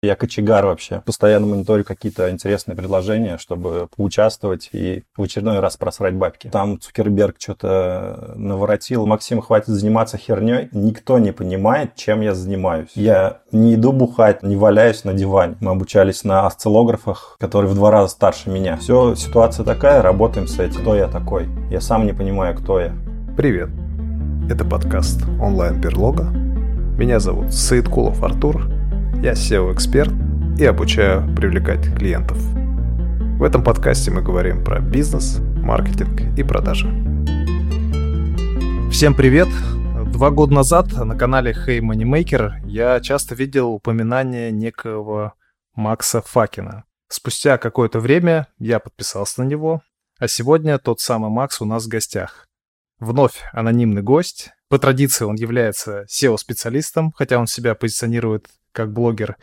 Я кочегар вообще. Постоянно мониторю какие-то интересные предложения, чтобы поучаствовать и в очередной раз просрать бабки. Там Цукерберг что-то наворотил. Максим, хватит заниматься херней. Никто не понимает, чем я занимаюсь. Я не иду бухать, не валяюсь на диване. Мы обучались на осциллографах, которые в два раза старше меня. Все, ситуация такая, работаем с этим. Кто я такой? Я сам не понимаю, кто я. Привет. Это подкаст онлайн-берлога. Меня зовут Саидкулов Артур. Я SEO-эксперт и обучаю привлекать клиентов. В этом подкасте мы говорим про бизнес, маркетинг и продажи. Всем привет! Два года назад на канале Hey Moneymaker я часто видел упоминание некого Макса Факина. Спустя какое-то время я подписался на него, а сегодня тот самый Макс у нас в гостях. Вновь анонимный гость. По традиции он является SEO-специалистом, хотя он себя позиционирует как блогер.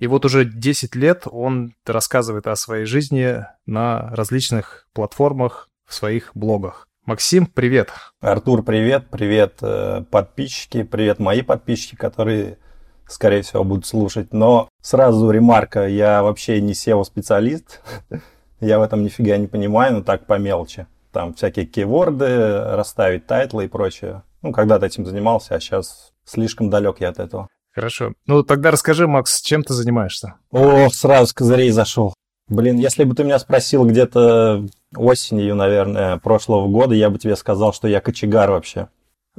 И вот уже 10 лет он рассказывает о своей жизни на различных платформах в своих блогах. Максим, привет. Артур, привет. Привет, э, подписчики. Привет, мои подписчики, которые, скорее всего, будут слушать. Но сразу ремарка, я вообще не SEO-специалист. я в этом нифига не понимаю, но так по мелочи. Там всякие кейворды, расставить тайтлы и прочее. Ну, когда-то этим занимался, а сейчас слишком далек я от этого. Хорошо. Ну, тогда расскажи, Макс, чем ты занимаешься? О, сразу с козырей зашел. Блин, если бы ты меня спросил где-то осенью, наверное, прошлого года, я бы тебе сказал, что я кочегар вообще.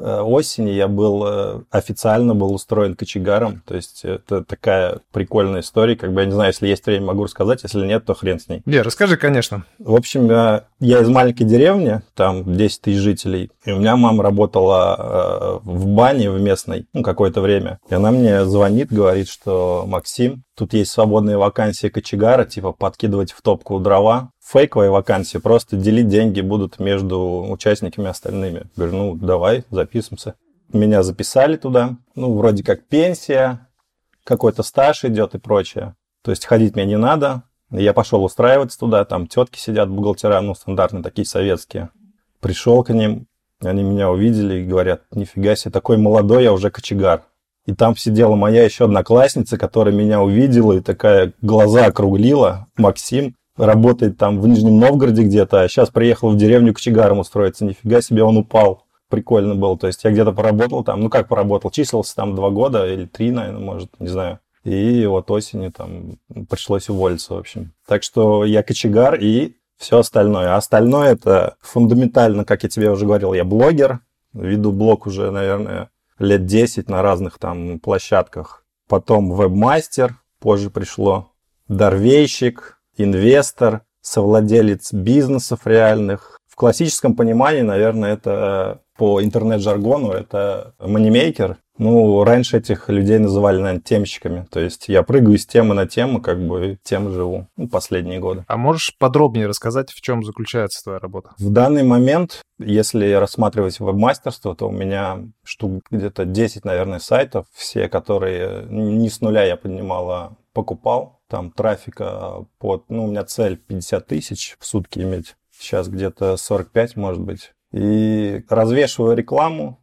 Э, осени я был э, официально был устроен кочегаром. То есть это такая прикольная история. Как бы я не знаю, если есть время, могу рассказать. Если нет, то хрен с ней. Не, расскажи, конечно. В общем, я, я из маленькой деревни, там 10 тысяч жителей. И у меня мама работала э, в бане в местной ну, какое-то время. И она мне звонит, говорит, что Максим, тут есть свободные вакансии кочегара, типа подкидывать в топку дрова фейковая вакансия, просто делить деньги будут между участниками остальными. Говорю, ну, давай, записываемся. Меня записали туда, ну, вроде как пенсия, какой-то стаж идет и прочее. То есть ходить мне не надо. Я пошел устраиваться туда, там тетки сидят, бухгалтера, ну, стандартные такие советские. Пришел к ним, они меня увидели и говорят, нифига себе, такой молодой, я уже кочегар. И там сидела моя еще одноклассница, которая меня увидела и такая глаза округлила, Максим, работает там в Нижнем Новгороде где-то, а сейчас приехал в деревню кочегаром устроиться. Нифига себе, он упал. Прикольно было. То есть я где-то поработал там, ну как поработал, числился там два года или три, наверное, может, не знаю. И вот осенью там пришлось уволиться, в общем. Так что я кочегар и все остальное. А остальное это фундаментально, как я тебе уже говорил, я блогер. Веду блог уже, наверное, лет 10 на разных там площадках. Потом вебмастер, позже пришло. Дорвейщик, инвестор, совладелец бизнесов реальных. В классическом понимании, наверное, это по интернет-жаргону, это манимейкер. Ну, раньше этих людей называли, наверное, темщиками. То есть я прыгаю с темы на тему, как бы тем живу ну, последние годы. А можешь подробнее рассказать, в чем заключается твоя работа? В данный момент, если рассматривать веб-мастерство, то у меня штук где-то 10, наверное, сайтов. Все, которые не с нуля я поднимал, а покупал там трафика под, ну, у меня цель 50 тысяч в сутки иметь, сейчас где-то 45, может быть. И развешиваю рекламу,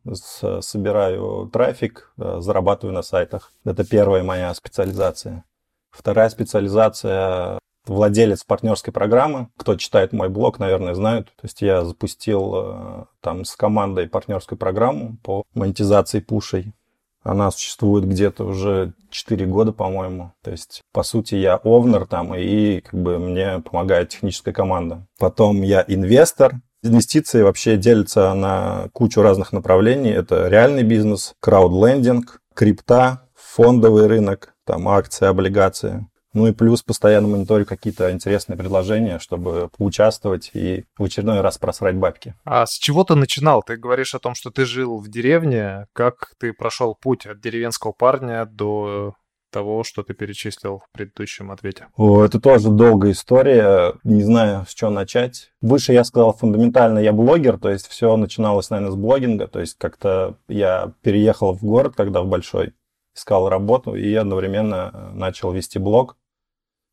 собираю трафик, э, зарабатываю на сайтах. Это первая моя специализация. Вторая специализация владелец партнерской программы. Кто читает мой блог, наверное, знают. То есть я запустил э, там с командой партнерскую программу по монетизации пушей. Она существует где-то уже 4 года, по-моему. То есть, по сути, я овнер там, и как бы мне помогает техническая команда. Потом я инвестор. Инвестиции вообще делятся на кучу разных направлений. Это реальный бизнес, краудлендинг, крипта, фондовый рынок, там акции, облигации. Ну и плюс постоянно мониторю какие-то интересные предложения, чтобы поучаствовать и в очередной раз просрать бабки. А с чего ты начинал? Ты говоришь о том, что ты жил в деревне. Как ты прошел путь от деревенского парня до того, что ты перечислил в предыдущем ответе? О, это тоже долгая история. Не знаю, с чего начать. Выше я сказал фундаментально, я блогер, то есть все начиналось, наверное, с блогинга. То есть как-то я переехал в город, когда в большой, искал работу и одновременно начал вести блог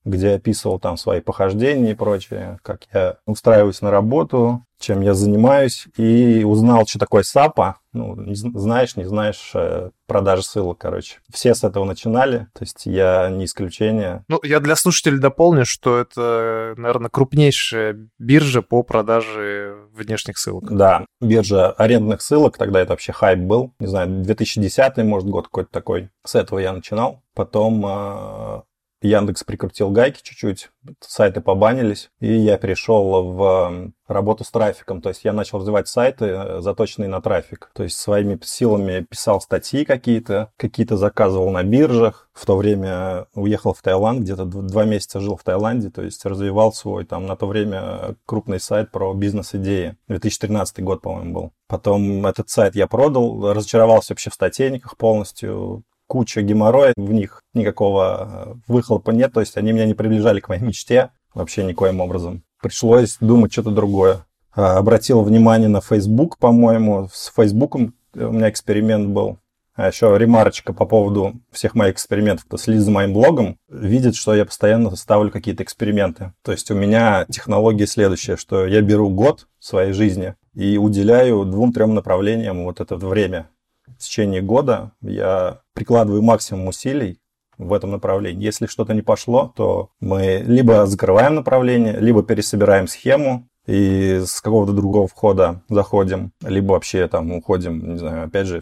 где описывал там свои похождения и прочее, как я устраиваюсь на работу, чем я занимаюсь, и узнал, что такое САПа. Ну, не знаешь, не знаешь э, продажи ссылок, короче. Все с этого начинали, то есть я не исключение. Ну, я для слушателей дополню, что это, наверное, крупнейшая биржа по продаже внешних ссылок. Да, биржа арендных ссылок, тогда это вообще хайп был. Не знаю, 2010, может, год какой-то такой. С этого я начинал. Потом э, Яндекс прикрутил гайки чуть-чуть, сайты побанились, и я перешел в работу с трафиком. То есть я начал развивать сайты, э, заточенные на трафик. То есть своими силами писал статьи какие-то, какие-то заказывал на биржах. В то время уехал в Таиланд, где-то два месяца жил в Таиланде, то есть развивал свой там на то время крупный сайт про бизнес-идеи. 2013 год, по-моему, был. Потом этот сайт я продал, разочаровался вообще в статейниках полностью, куча геморроя в них, никакого э, выхлопа нет, то есть они меня не приближали к моей мечте вообще никоим образом. Пришлось думать что-то другое. А, обратил внимание на Facebook, по-моему, с Фейсбуком у меня эксперимент был. А еще ремарочка по поводу всех моих экспериментов. Кто следит за моим блогом, видит, что я постоянно ставлю какие-то эксперименты. То есть у меня технология следующая, что я беру год своей жизни и уделяю двум-трем направлениям вот это время в течение года я прикладываю максимум усилий в этом направлении. Если что-то не пошло, то мы либо закрываем направление, либо пересобираем схему и с какого-то другого входа заходим, либо вообще там уходим, не знаю, опять же,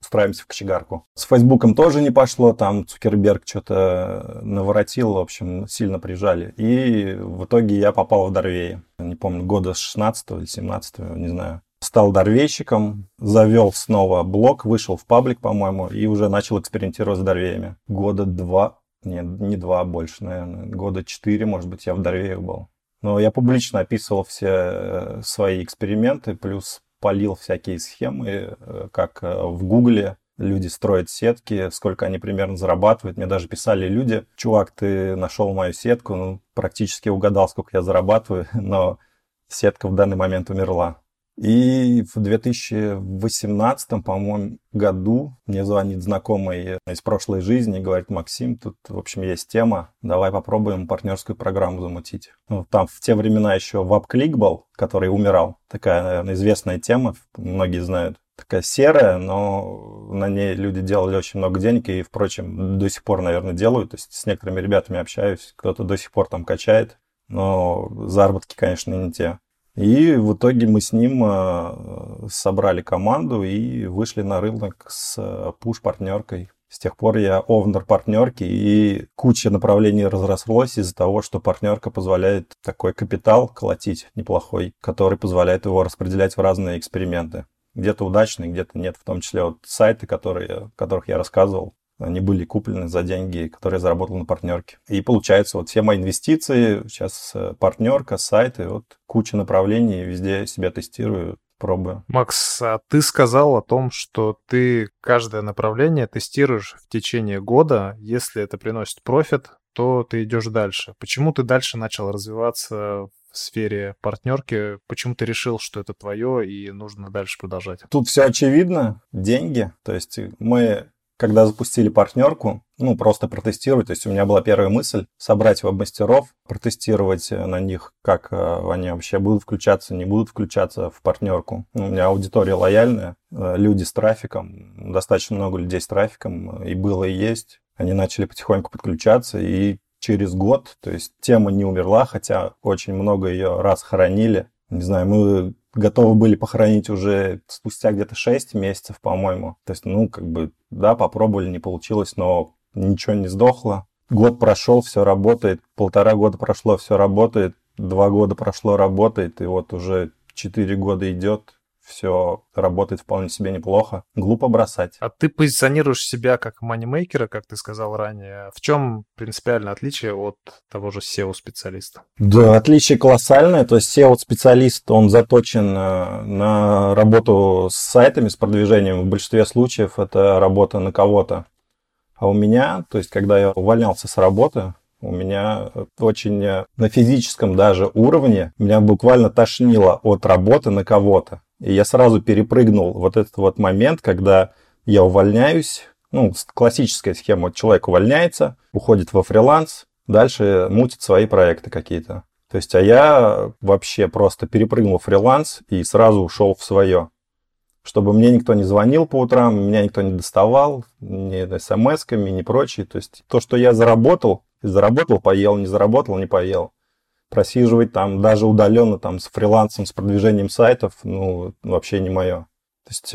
устраиваемся в кочегарку. С Фейсбуком тоже не пошло, там Цукерберг что-то наворотил, в общем, сильно прижали. И в итоге я попал в Дорвеи. Не помню, года с 16 или 17, не знаю стал дорвейщиком, завел снова блог, вышел в паблик, по-моему, и уже начал экспериментировать с дорвеями. Года два, нет, не два больше, наверное, года четыре, может быть, я в дорвеях был. Но я публично описывал все э, свои эксперименты, плюс полил всякие схемы, э, как э, в Гугле люди строят сетки, сколько они примерно зарабатывают. Мне даже писали люди, чувак, ты нашел мою сетку, ну, практически угадал, сколько я зарабатываю, но сетка в данный момент умерла. И в 2018, по-моему, году мне звонит знакомый из прошлой жизни и говорит, Максим, тут, в общем, есть тема, давай попробуем партнерскую программу замутить. Ну, там в те времена еще WebClick был, который умирал. Такая, наверное, известная тема, многие знают. Такая серая, но на ней люди делали очень много денег и, впрочем, до сих пор, наверное, делают. То есть с некоторыми ребятами общаюсь, кто-то до сих пор там качает, но заработки, конечно, не те. И в итоге мы с ним э, собрали команду и вышли на рынок с э, пуш-партнеркой. С тех пор я овнер партнерки, и куча направлений разрослось из-за того, что партнерка позволяет такой капитал колотить неплохой, который позволяет его распределять в разные эксперименты. Где-то удачные, где-то нет, в том числе вот сайты, которые, о которых я рассказывал, они были куплены за деньги, которые я заработал на партнерке. И получается, вот все мои инвестиции, сейчас э, партнерка, сайты, вот куча направлений, везде себя тестирую, пробую. Макс, а ты сказал о том, что ты каждое направление тестируешь в течение года. Если это приносит профит, то ты идешь дальше. Почему ты дальше начал развиваться в сфере партнерки? Почему ты решил, что это твое и нужно дальше продолжать? Тут все очевидно. Деньги. То есть мы когда запустили партнерку, ну, просто протестировать. То есть у меня была первая мысль собрать веб-мастеров, протестировать на них, как э, они вообще будут включаться, не будут включаться в партнерку. Ну, у меня аудитория лояльная, э, люди с трафиком, достаточно много людей с трафиком, и было, и есть. Они начали потихоньку подключаться, и через год, то есть тема не умерла, хотя очень много ее раз хоронили. Не знаю, мы готовы были похоронить уже спустя где-то 6 месяцев, по-моему. То есть, ну, как бы, да, попробовали, не получилось, но ничего не сдохло. Год прошел, все работает, полтора года прошло, все работает, два года прошло, работает, и вот уже четыре года идет, все работает вполне себе неплохо. Глупо бросать. А ты позиционируешь себя как манимейкера, как ты сказал ранее. В чем принципиальное отличие от того же SEO-специалиста? Да, отличие колоссальное. То есть SEO-специалист, он заточен э, на работу с сайтами, с продвижением. В большинстве случаев это работа на кого-то. А у меня, то есть когда я увольнялся с работы, у меня очень э, на физическом даже уровне меня буквально тошнило от работы на кого-то. И я сразу перепрыгнул вот этот вот момент, когда я увольняюсь, ну, классическая схема, человек увольняется, уходит во фриланс, дальше мутит свои проекты какие-то. То есть, а я вообще просто перепрыгнул фриланс и сразу ушел в свое. Чтобы мне никто не звонил по утрам, меня никто не доставал, ни смс-ками, ни прочее. То есть, то, что я заработал, заработал, поел, не заработал, не поел. Просиживать там даже удаленно там с фрилансом, с продвижением сайтов, ну, вообще не мое. То есть,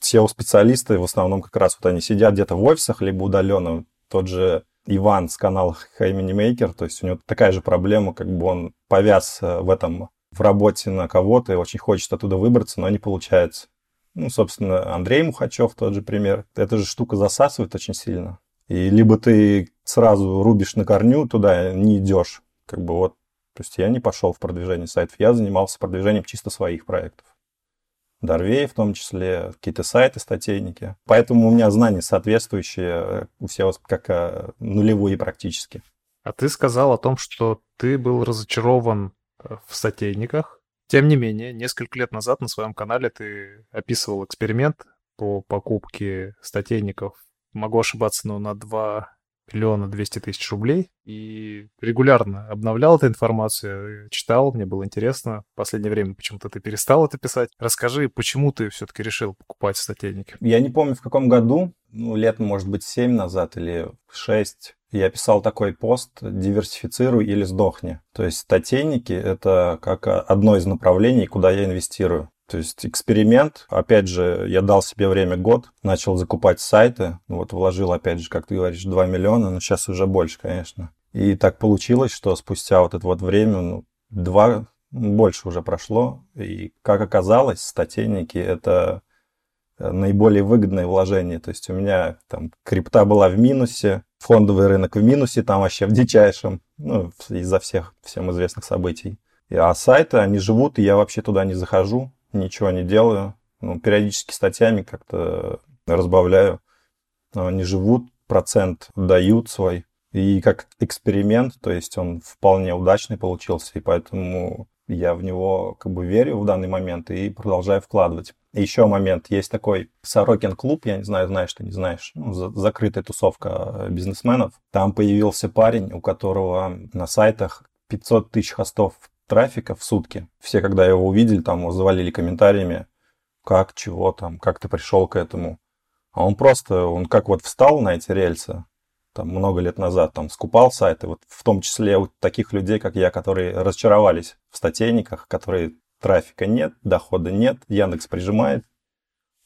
SEO-специалисты в основном как раз вот они сидят где-то в офисах, либо удаленно. Тот же Иван с канала Хаймини Мейкер, то есть у него такая же проблема, как бы он повяз э, в этом в работе на кого-то и очень хочет оттуда выбраться, но не получается. Ну, собственно, Андрей Мухачев тот же пример. Эта же штука засасывает очень сильно. И либо ты сразу рубишь на корню, туда не идешь. Как бы вот. То есть я не пошел в продвижение сайтов, я занимался продвижением чисто своих проектов. Дорвей в том числе, какие-то сайты, статейники. Поэтому у меня знания соответствующие э, у всего как э, нулевые практически. А ты сказал о том, что ты был разочарован э, в статейниках. Тем не менее, несколько лет назад на своем канале ты описывал эксперимент по покупке статейников. Могу ошибаться, но на 2 миллиона 200 тысяч рублей. И регулярно обновлял эту информацию, читал, мне было интересно. В последнее время почему-то ты перестал это писать. Расскажи, почему ты все-таки решил покупать статейники? Я не помню, в каком году, ну, лет, может быть, 7 назад или 6, я писал такой пост «Диверсифицируй или сдохни». То есть статейники – это как одно из направлений, куда я инвестирую. То есть эксперимент, опять же, я дал себе время год, начал закупать сайты, вот вложил, опять же, как ты говоришь, 2 миллиона, но сейчас уже больше, конечно. И так получилось, что спустя вот это вот время, ну, два, больше уже прошло, и как оказалось, статейники — это э, наиболее выгодное вложение. То есть у меня там крипта была в минусе, фондовый рынок в минусе, там вообще в дичайшем, ну, из-за всех всем известных событий. А сайты, они живут, и я вообще туда не захожу ничего не делаю. Ну, периодически статьями как-то разбавляю. Они живут, процент дают свой. И как эксперимент, то есть он вполне удачный получился, и поэтому я в него как бы верю в данный момент и продолжаю вкладывать. Еще момент, есть такой Сорокин клуб, я не знаю, знаешь ты, не знаешь, ну, за, закрытая тусовка бизнесменов. Там появился парень, у которого на сайтах 500 тысяч хостов трафика в сутки. Все, когда его увидели, там завалили комментариями, как, чего там, как ты пришел к этому. А он просто, он как вот встал на эти рельсы, там много лет назад, там скупал сайты, вот в том числе у таких людей, как я, которые разочаровались в статейниках, которые трафика нет, дохода нет, Яндекс прижимает,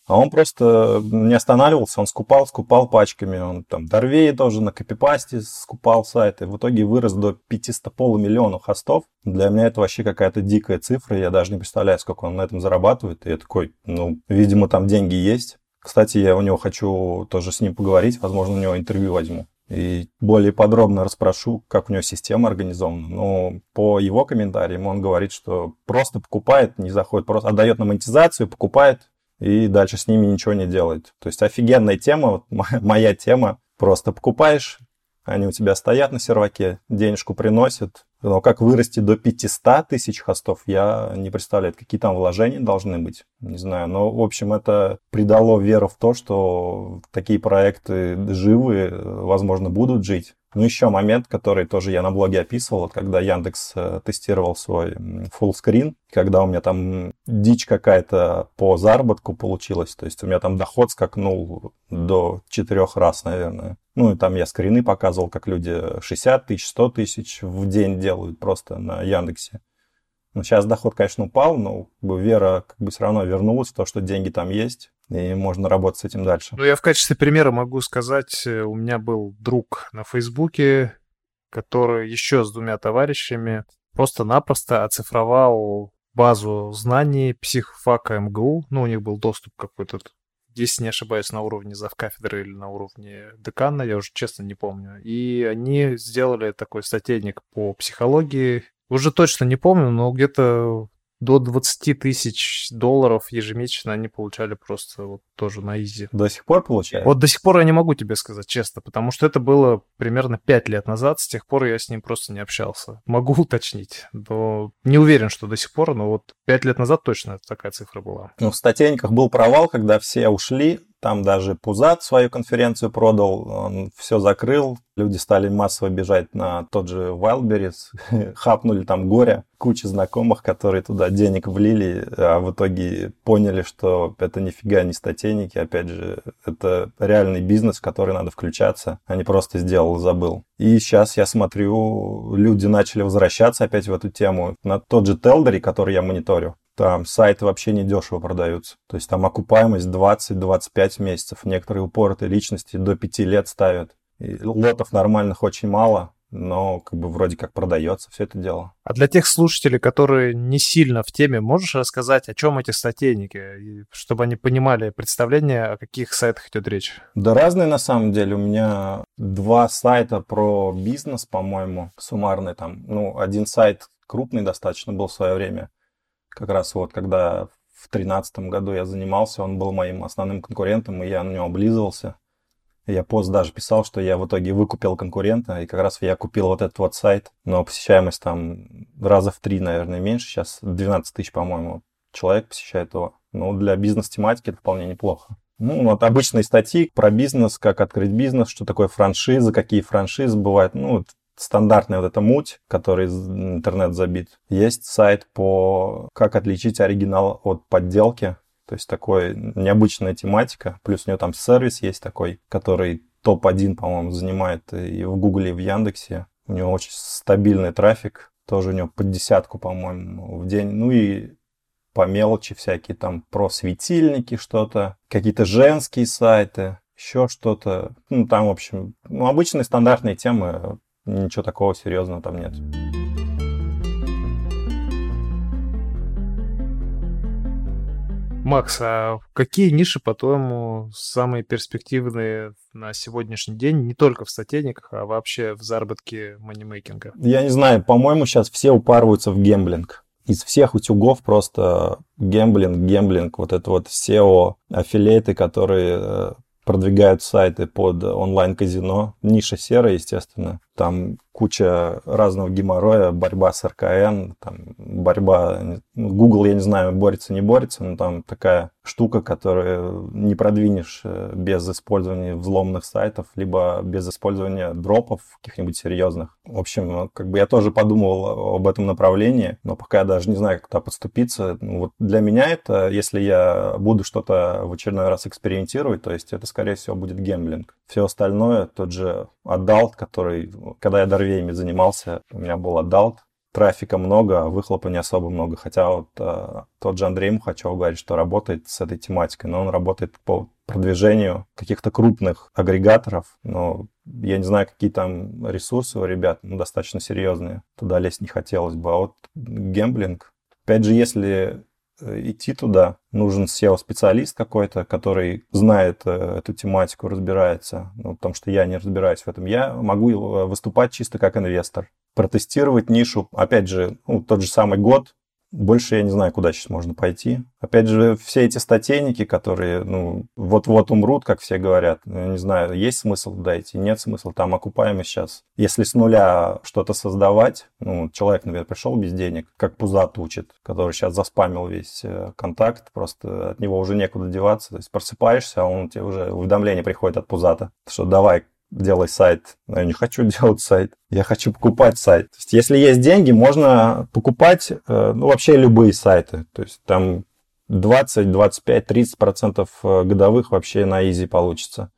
а он просто не останавливался, он скупал, скупал пачками. Он там Дорвей тоже на копипасте скупал сайты. В итоге вырос до 500 полумиллионов хостов. Для меня это вообще какая-то дикая цифра. Я даже не представляю, сколько он на этом зарабатывает. И я такой, ну, видимо, там деньги есть. Кстати, я у него хочу тоже с ним поговорить. Возможно, у него интервью возьму. И более подробно расспрошу, как у него система организована. Но по его комментариям он говорит, что просто покупает, не заходит, просто отдает на монетизацию, покупает, и дальше с ними ничего не делает. То есть офигенная тема, вот моя тема. Просто покупаешь, они у тебя стоят на серваке, денежку приносят. Но как вырасти до 500 тысяч хостов, я не представляю, какие там вложения должны быть. Не знаю, но, в общем, это придало веру в то, что такие проекты живы, возможно, будут жить. Ну, еще момент, который тоже я на блоге описывал, когда Яндекс э, тестировал свой full screen, когда у меня там дичь какая-то по заработку получилась, то есть у меня там доход скакнул до четырех раз, наверное. Ну, и там я скрины показывал, как люди 60 тысяч, 100 тысяч в день делают просто на Яндексе. Ну, сейчас доход, конечно, упал, но как бы вера как бы все равно вернулась то, что деньги там есть, и можно работать с этим дальше. Ну, я в качестве примера могу сказать, э, у меня был друг на Фейсбуке, который еще с двумя товарищами просто-напросто оцифровал базу знаний психфака МГУ. Ну, у них был доступ какой-то, если не ошибаюсь, на уровне завкафедры или на уровне декана, я уже честно не помню. И они сделали такой статейник по психологии. Уже точно не помню, но где-то до 20 тысяч долларов ежемесячно они получали просто вот тоже на изи. До сих пор получают? Вот до сих пор я не могу тебе сказать честно, потому что это было примерно 5 лет назад, с тех пор я с ним просто не общался. Могу уточнить, но не уверен, что до сих пор, но вот 5 лет назад точно такая цифра была. Ну, в статейниках был провал, когда все ушли, Там даже Пузат свою конференцию продал, он все закрыл, люди стали массово бежать на тот же Wildberries, хапнули там горе, куча знакомых, которые туда денег влили, а в итоге поняли, что это нифига не статейники, опять же, это реальный бизнес, в который надо включаться, а не просто сделал и забыл. И сейчас я смотрю, люди начали возвращаться опять в эту тему. На тот же Телдери, который я мониторю, там сайты вообще не дешево продаются. То есть там окупаемость 20-25 месяцев. Некоторые упоротые личности до 5 лет ставят. И лотов нормальных очень мало, но как бы вроде как продается все это дело. А для тех слушателей, которые не сильно в теме, можешь рассказать, о чем эти статейники, чтобы они понимали представление, о каких сайтах идет речь? Да разные на самом деле. У меня два сайта про бизнес, по-моему, суммарный там. Ну, один сайт крупный достаточно был в свое время. Как раз вот когда в тринадцатом году я занимался, он был моим основным конкурентом, и я на него облизывался. Я пост даже писал, что я в итоге выкупил конкурента, и как раз я купил вот этот вот сайт, но посещаемость там раза в три, наверное, меньше. Сейчас 12 тысяч, по-моему, человек посещает его. Ну, для бизнес-тематики это вполне неплохо. Ну, вот обычные статьи про бизнес, как открыть бизнес, что такое франшиза, какие франшизы бывают. Ну, вот стандартная вот эта муть, который интернет забит. Есть сайт по как отличить оригинал от подделки. То есть такой необычная тематика. Плюс у него там сервис есть такой, который топ-1, по-моему, занимает и в Гугле, и в Яндексе. У него очень стабильный трафик. Тоже у него под десятку, по-моему, в день. Ну и по мелочи всякие там про светильники что-то, какие-то женские сайты, еще что-то. Ну, там, в общем, ну, обычные стандартные темы, ничего такого серьезного там нет. Макс, а какие ниши, по-твоему, самые перспективные на сегодняшний день, не только в статейниках, а вообще в заработке манимейкинга? Я не знаю, по-моему, сейчас все упарываются в гемблинг. Из всех утюгов просто гемблинг, гемблинг, вот это вот SEO, аффилиаты, которые э, продвигают сайты под онлайн-казино. Ниша серая, естественно. Там куча разного геморроя, борьба с РКН, там, борьба... Google, я не знаю, борется, не борется, но там такая штука, которую не продвинешь э, без использования взломанных сайтов, либо без использования дропов каких-нибудь серьезных. В общем, как бы я тоже подумывал об этом направлении, но пока я даже не знаю, как туда подступиться. Ну, вот для меня это, если я буду что-то в очередной раз экспериментировать, то есть это, скорее всего, будет гемблинг. Все остальное, тот же Adult, который, когда я Дорвеями занимался, у меня был Adult, трафика много, а выхлопа не особо много. Хотя вот э, тот же Андрей Мухачев говорит, что работает с этой тематикой, но он работает по продвижению каких-то крупных агрегаторов, но я не знаю, какие там ресурсы у ребят, ну, достаточно серьезные. Туда лезть не хотелось бы. А вот гемблинг, опять же, если идти туда. Нужен SEO-специалист какой-то, который знает э, эту тематику, разбирается. Ну, потому что я не разбираюсь в этом. Я могу э, выступать чисто как инвестор. Протестировать нишу. Опять же, ну, тот же самый год больше я не знаю, куда сейчас можно пойти. Опять же, все эти статейники, которые, ну, вот-вот умрут, как все говорят, ну, я не знаю, есть смысл туда идти, нет смысла, там окупаемость сейчас. Если с нуля что-то создавать, ну, человек, например, пришел без денег, как Пузат учит, который сейчас заспамил весь э, контакт, просто от него уже некуда деваться, то есть просыпаешься, а он тебе уже уведомление приходит от Пузата, что давай, делай сайт. Но я не хочу делать сайт. Я хочу покупать сайт. То есть, если есть деньги, можно покупать э, ну, вообще любые сайты. То есть там 20, 25, 30 процентов э, годовых вообще на изи получится.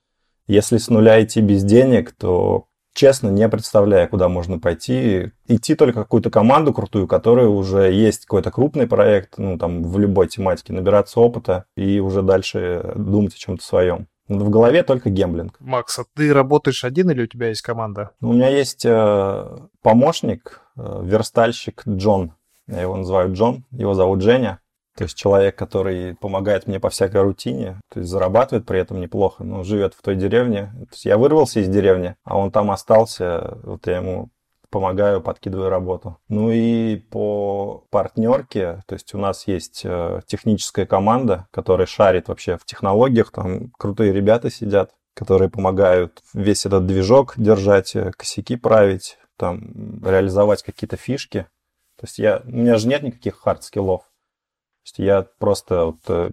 Если с нуля идти без денег, то честно не представляю, куда можно пойти. Идти только какую-то команду крутую, которая уже есть какой-то крупный проект, ну, там, в любой тематике, набираться опыта и уже дальше думать о чем-то своем. В голове только гемблинг. Макс, а ты работаешь один или у тебя есть команда? У меня есть э, помощник, э, верстальщик Джон. Я его называю Джон, его зовут Женя. То есть человек, который помогает мне по всякой рутине, то есть зарабатывает при этом неплохо, но живет в той деревне. То есть я вырвался из деревни, а он там остался. Вот я ему помогаю, подкидываю работу. Ну и по партнерке, то есть у нас есть э, техническая команда, которая шарит вообще в технологиях, там крутые ребята сидят, которые помогают весь этот движок держать, э, косяки править, там реализовать какие-то фишки. То есть я, у меня же нет никаких хард-скиллов. То есть я просто вот, э,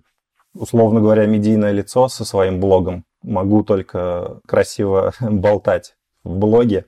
условно говоря, медийное лицо со своим блогом. Могу только красиво болтать в блоге.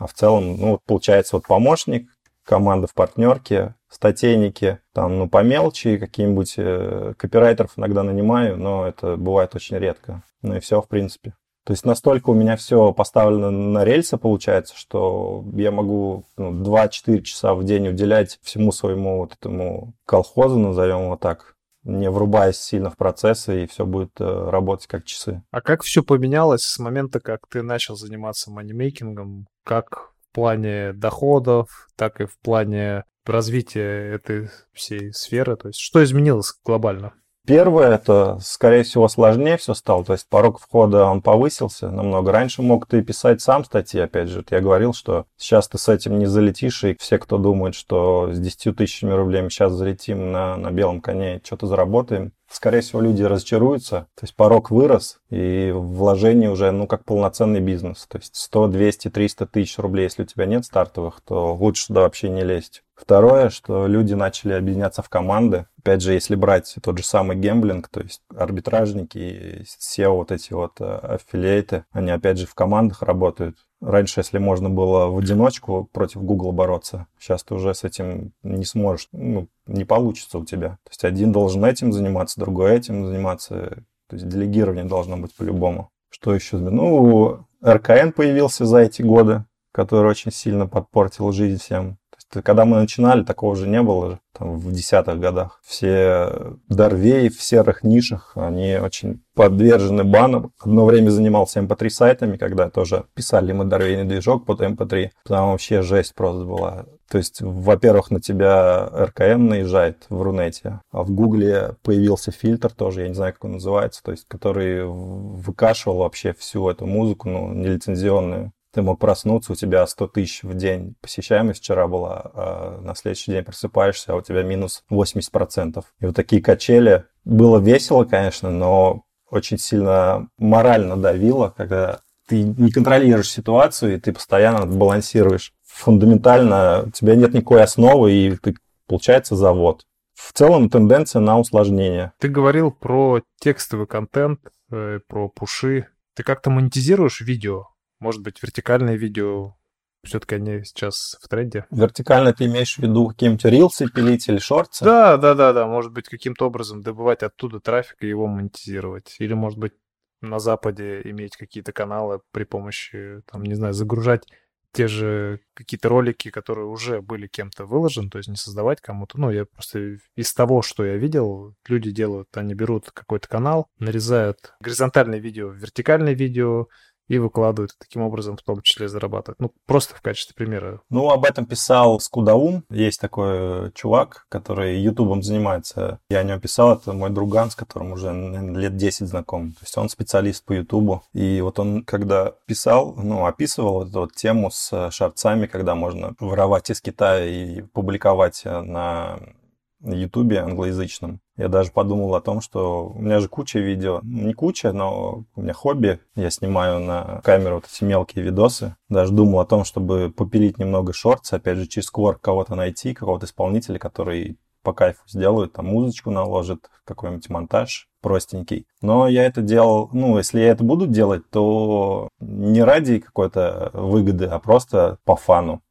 А в целом, ну, вот получается, вот помощник, команда в партнерке, статейники, там, ну, по мелочи, какие-нибудь э, копирайтеров иногда нанимаю, но это бывает очень редко. Ну и все, в принципе. То есть настолько у меня все поставлено на рельсы, получается, что я могу ну, 2-4 часа в день уделять всему своему вот этому колхозу, назовем его так, не врубаясь сильно в процессы, и все будет э, работать как часы. А как все поменялось с момента, как ты начал заниматься манимейкингом? Как в плане доходов, так и в плане развития этой всей сферы? То есть что изменилось глобально? Первое, это, скорее всего, сложнее все стало. То есть порог входа, он повысился намного. Раньше мог ты писать сам статьи, опять же. Я говорил, что сейчас ты с этим не залетишь, и все, кто думает, что с 10 тысячами рублей сейчас залетим на, на белом коне, что-то заработаем, скорее всего, люди разочаруются. То есть порог вырос, и вложение уже, ну, как полноценный бизнес. То есть 100, 200, 300 тысяч рублей, если у тебя нет стартовых, то лучше туда вообще не лезть. Второе, что люди начали объединяться в команды. Опять же, если брать тот же самый гемблинг, то есть арбитражники и SEO, вот эти вот э, аффилиейты, они опять же в командах работают. Раньше, если можно было в одиночку против Google бороться, сейчас ты уже с этим не сможешь, ну, не получится у тебя. То есть один должен этим заниматься, другой этим заниматься. То есть делегирование должно быть по-любому. Что еще? Ну, РКН появился за эти годы, который очень сильно подпортил жизнь всем. Когда мы начинали, такого же не было там, в десятых годах. Все дорвей в серых нишах, они очень подвержены банам. Одно время занимался MP3 эм сайтами, когда тоже писали мы дорвейный движок под MP3. Эм там вообще жесть просто была. То есть, во-первых, на тебя РКМ наезжает в Рунете, а в Гугле появился фильтр тоже, я не знаю, как он называется, то есть, который выкашивал вообще всю эту музыку, ну, нелицензионную ты мог проснуться, у тебя 100 тысяч в день посещаемость вчера была, а на следующий день просыпаешься, а у тебя минус 80%. И вот такие качели. Было весело, конечно, но очень сильно морально давило, когда ты не контролируешь ситуацию, и ты постоянно балансируешь. Фундаментально у тебя нет никакой основы, и ты, получается завод. В целом тенденция на усложнение. Ты говорил про текстовый контент, э, про пуши. Ты как-то монетизируешь видео? Может быть, вертикальное видео все-таки они сейчас в тренде. Вертикально ты имеешь в виду какие-нибудь рилсы пилить или шорты? Да, да, да, да. Может быть, каким-то образом добывать оттуда трафик и его монетизировать. Или, может быть, на Западе иметь какие-то каналы при помощи, там, не знаю, загружать те же какие-то ролики, которые уже были кем-то выложены, то есть не создавать кому-то. Ну, я просто из того, что я видел, люди делают, они берут какой-то канал, нарезают горизонтальное видео, вертикальное видео, и выкладывают, таким образом в том числе зарабатывают. Ну, просто в качестве примера. Ну, об этом писал Скудаум. Есть такой чувак, который ютубом занимается. Я о нем писал, это мой друган, с которым уже лет 10 знаком. То есть он специалист по ютубу. И вот он, когда писал, ну, описывал вот эту вот тему с шарцами, когда можно воровать из Китая и публиковать на на Ютубе англоязычном. Я даже подумал о том, что у меня же куча видео. Не куча, но у меня хобби. Я снимаю на камеру вот эти мелкие видосы. Даже думал о том, чтобы попилить немного шортс, опять же, через Quark кого-то найти, какого-то исполнителя, который по кайфу сделает, там музычку наложит, какой-нибудь монтаж простенький. Но я это делал, ну, если я это буду делать, то не ради какой-то выгоды, а просто по фану.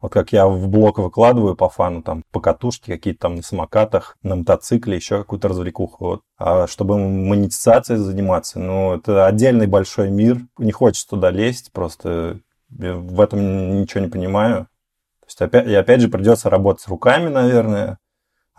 Вот как я в блог выкладываю по фану, там, по катушке, какие-то там на самокатах, на мотоцикле, еще какую-то развлекуху. Вот. А чтобы монетизацией заниматься, ну, это отдельный большой мир. Не хочется туда лезть, просто в этом ничего не понимаю. То есть, опять, и опять же, придется работать руками, наверное,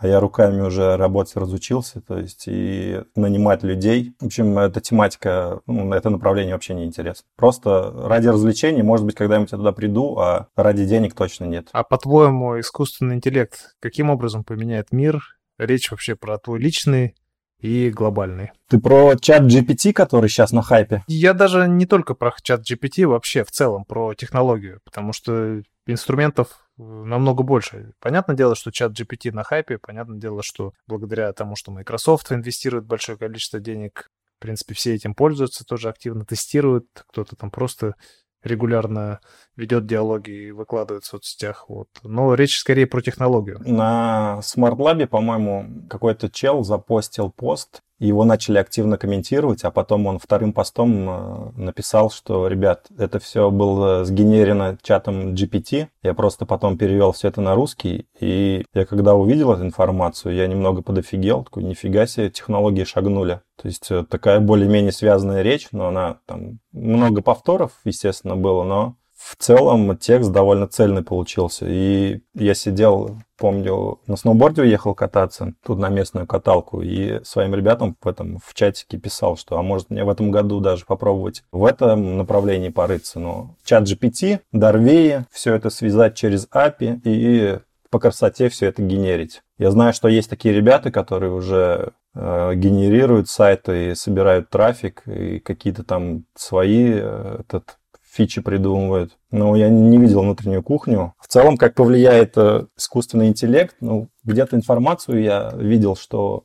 а я руками уже работать разучился, то есть и нанимать людей. В общем, эта тематика, ну, это направление вообще не интересно. Просто ради развлечений, может быть, когда-нибудь я туда приду, а ради денег точно нет. А по-твоему, искусственный интеллект каким образом поменяет мир? Речь вообще про твой личный и глобальный. Ты про чат GPT, который сейчас на хайпе? Я даже не только про чат GPT, вообще в целом про технологию, потому что инструментов намного больше. Понятное дело, что чат GPT на хайпе, понятное дело, что благодаря тому, что Microsoft инвестирует большое количество денег, в принципе, все этим пользуются, тоже активно тестируют, кто-то там просто регулярно ведет диалоги и выкладывает в соцсетях. Вот. Но речь скорее про технологию. На Smart Lab, по-моему, какой-то чел запостил пост его начали активно комментировать, а потом он вторым постом э, написал, что, ребят, это все было сгенерено чатом GPT, я просто потом перевел все это на русский, и я когда увидел эту информацию, я немного подофигел, такой, нифига себе, технологии шагнули. То есть э, такая более-менее связанная речь, но она там много повторов, естественно, было, но в целом текст довольно цельный получился. И я сидел, помню, на сноуборде уехал кататься, тут на местную каталку, и своим ребятам в этом в чатике писал, что а может мне в этом году даже попробовать в этом направлении порыться. Но чат GPT, Дарвеи, все это связать через API и по красоте все это генерить. Я знаю, что есть такие ребята, которые уже э, генерируют сайты и собирают трафик и какие-то там свои э, этот фичи придумывают. Но я не видел внутреннюю кухню. В целом, как повлияет э, искусственный интеллект, ну, где-то информацию я видел, что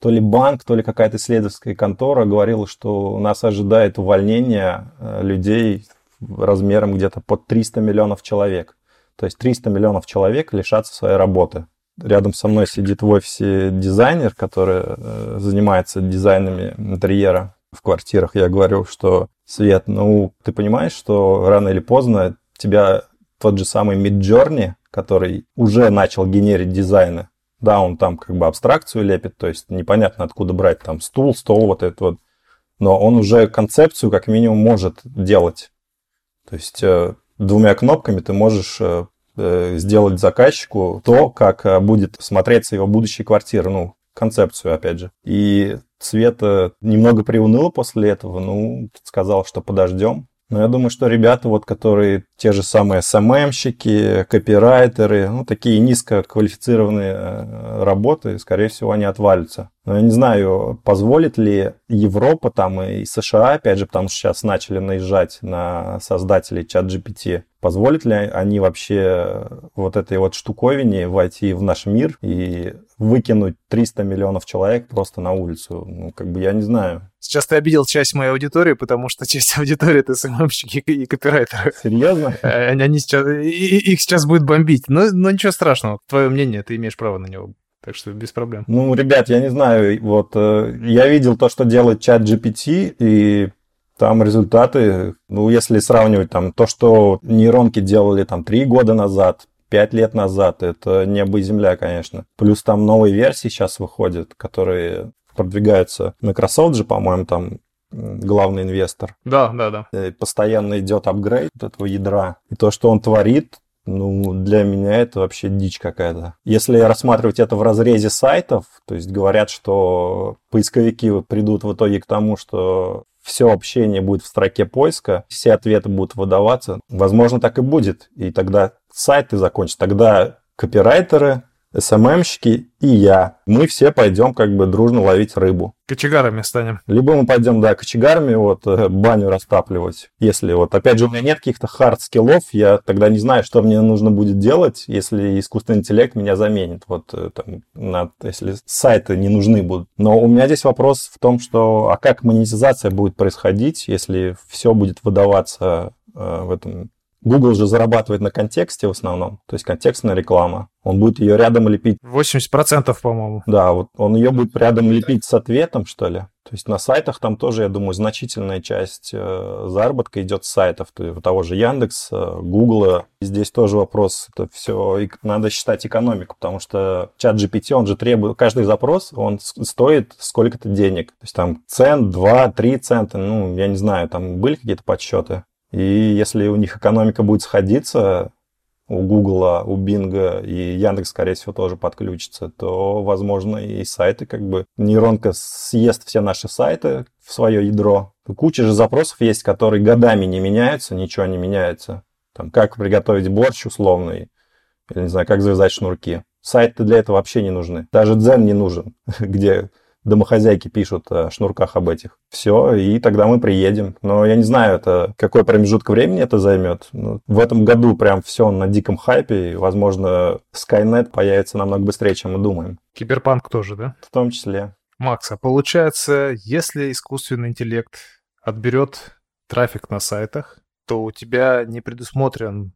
то ли банк, то ли какая-то исследовательская контора говорила, что нас ожидает увольнение э, людей размером где-то под 300 миллионов человек. То есть 300 миллионов человек лишатся своей работы. Рядом со мной сидит в офисе дизайнер, который э, занимается дизайнами интерьера в квартирах. Я говорю, что Свет, ну, ты понимаешь, что рано или поздно тебя тот же самый Midjourney, который уже начал генерить дизайны, да, он там как бы абстракцию лепит, то есть непонятно откуда брать там стул, стол, вот это вот, но он уже концепцию как минимум может делать. То есть э, двумя кнопками ты можешь э, э, сделать заказчику то, как будет смотреться его будущая квартира, ну, концепцию, опять же. И Света немного приуныла после этого, ну, сказал, что подождем. Но я думаю, что ребята, вот, которые те же самые СММщики, копирайтеры, ну, такие низкоквалифицированные э, работы, скорее всего, они отвалятся. Но я не знаю, позволит ли Европа там и США, опять же, потому что сейчас начали наезжать на создателей чат GPT, позволит ли они вообще вот этой вот штуковине войти в наш мир и выкинуть 300 миллионов человек просто на улицу? Ну, как бы я не знаю. Сейчас ты обидел часть моей аудитории, потому что часть аудитории это СММщики и копирайтеры. Серьезно? Э, они сейчас, их сейчас будет бомбить. Но, но ничего страшного. Твое мнение, ты имеешь право на него. Так что без проблем. Ну, ребят, я не знаю, вот э, я видел то, что делает чат GPT, и там результаты, ну, если сравнивать там то, что нейронки делали там три года назад, пять лет назад, это небо и земля, конечно. Плюс там новые версии сейчас выходят, которые продвигаются. Microsoft же, по-моему, там главный инвестор. Да, да, да. Постоянно идет апгрейд этого ядра. И то, что он творит, ну, для меня это вообще дичь какая-то. Если рассматривать это в разрезе сайтов, то есть говорят, что поисковики придут в итоге к тому, что все общение будет в строке поиска, все ответы будут выдаваться. Возможно, так и будет. И тогда сайты закончатся. Тогда копирайтеры СММщики и я. Мы все пойдем как бы дружно ловить рыбу. Кочегарами станем. Либо мы пойдем, да, кочегарами вот э, баню растапливать. Если вот, опять же, у меня нет каких-то хард-скиллов, я тогда не знаю, что мне нужно будет делать, если искусственный интеллект меня заменит. Вот э, там, на, если сайты не нужны будут. Но у меня здесь вопрос в том, что, а как монетизация будет происходить, если все будет выдаваться э, в этом Google же зарабатывает на контексте в основном, то есть контекстная реклама. Он будет ее рядом лепить. 80%, по-моему. Да, вот он ее будет рядом лепить с ответом, что ли. То есть на сайтах там тоже, я думаю, значительная часть э, заработка идет с сайтов, то есть того же Яндекс, э, Гугла. Здесь тоже вопрос, это все надо считать экономику, потому что чат GPT, он же требует, каждый запрос, он стоит сколько-то денег. То есть там цент, 2, 3 цента, ну, я не знаю, там были какие-то подсчеты. И если у них экономика будет сходиться, у Гугла, у Бинга и Яндекс, скорее всего, тоже подключится, то, возможно, и сайты как бы... Нейронка съест все наши сайты в свое ядро. Куча же запросов есть, которые годами не меняются, ничего не меняется. Там, как приготовить борщ условный, или, не знаю, как завязать шнурки. Сайты для этого вообще не нужны. Даже дзен не нужен, где домохозяйки пишут о шнурках об этих. Все, и тогда мы приедем. Но я не знаю, это какой промежуток времени это займет. Ну, в этом году прям все на диком хайпе, и, возможно, Skynet появится намного быстрее, чем мы думаем. Киберпанк тоже, да? В том числе. Макс, а получается, если искусственный интеллект отберет трафик на сайтах, то у тебя не предусмотрен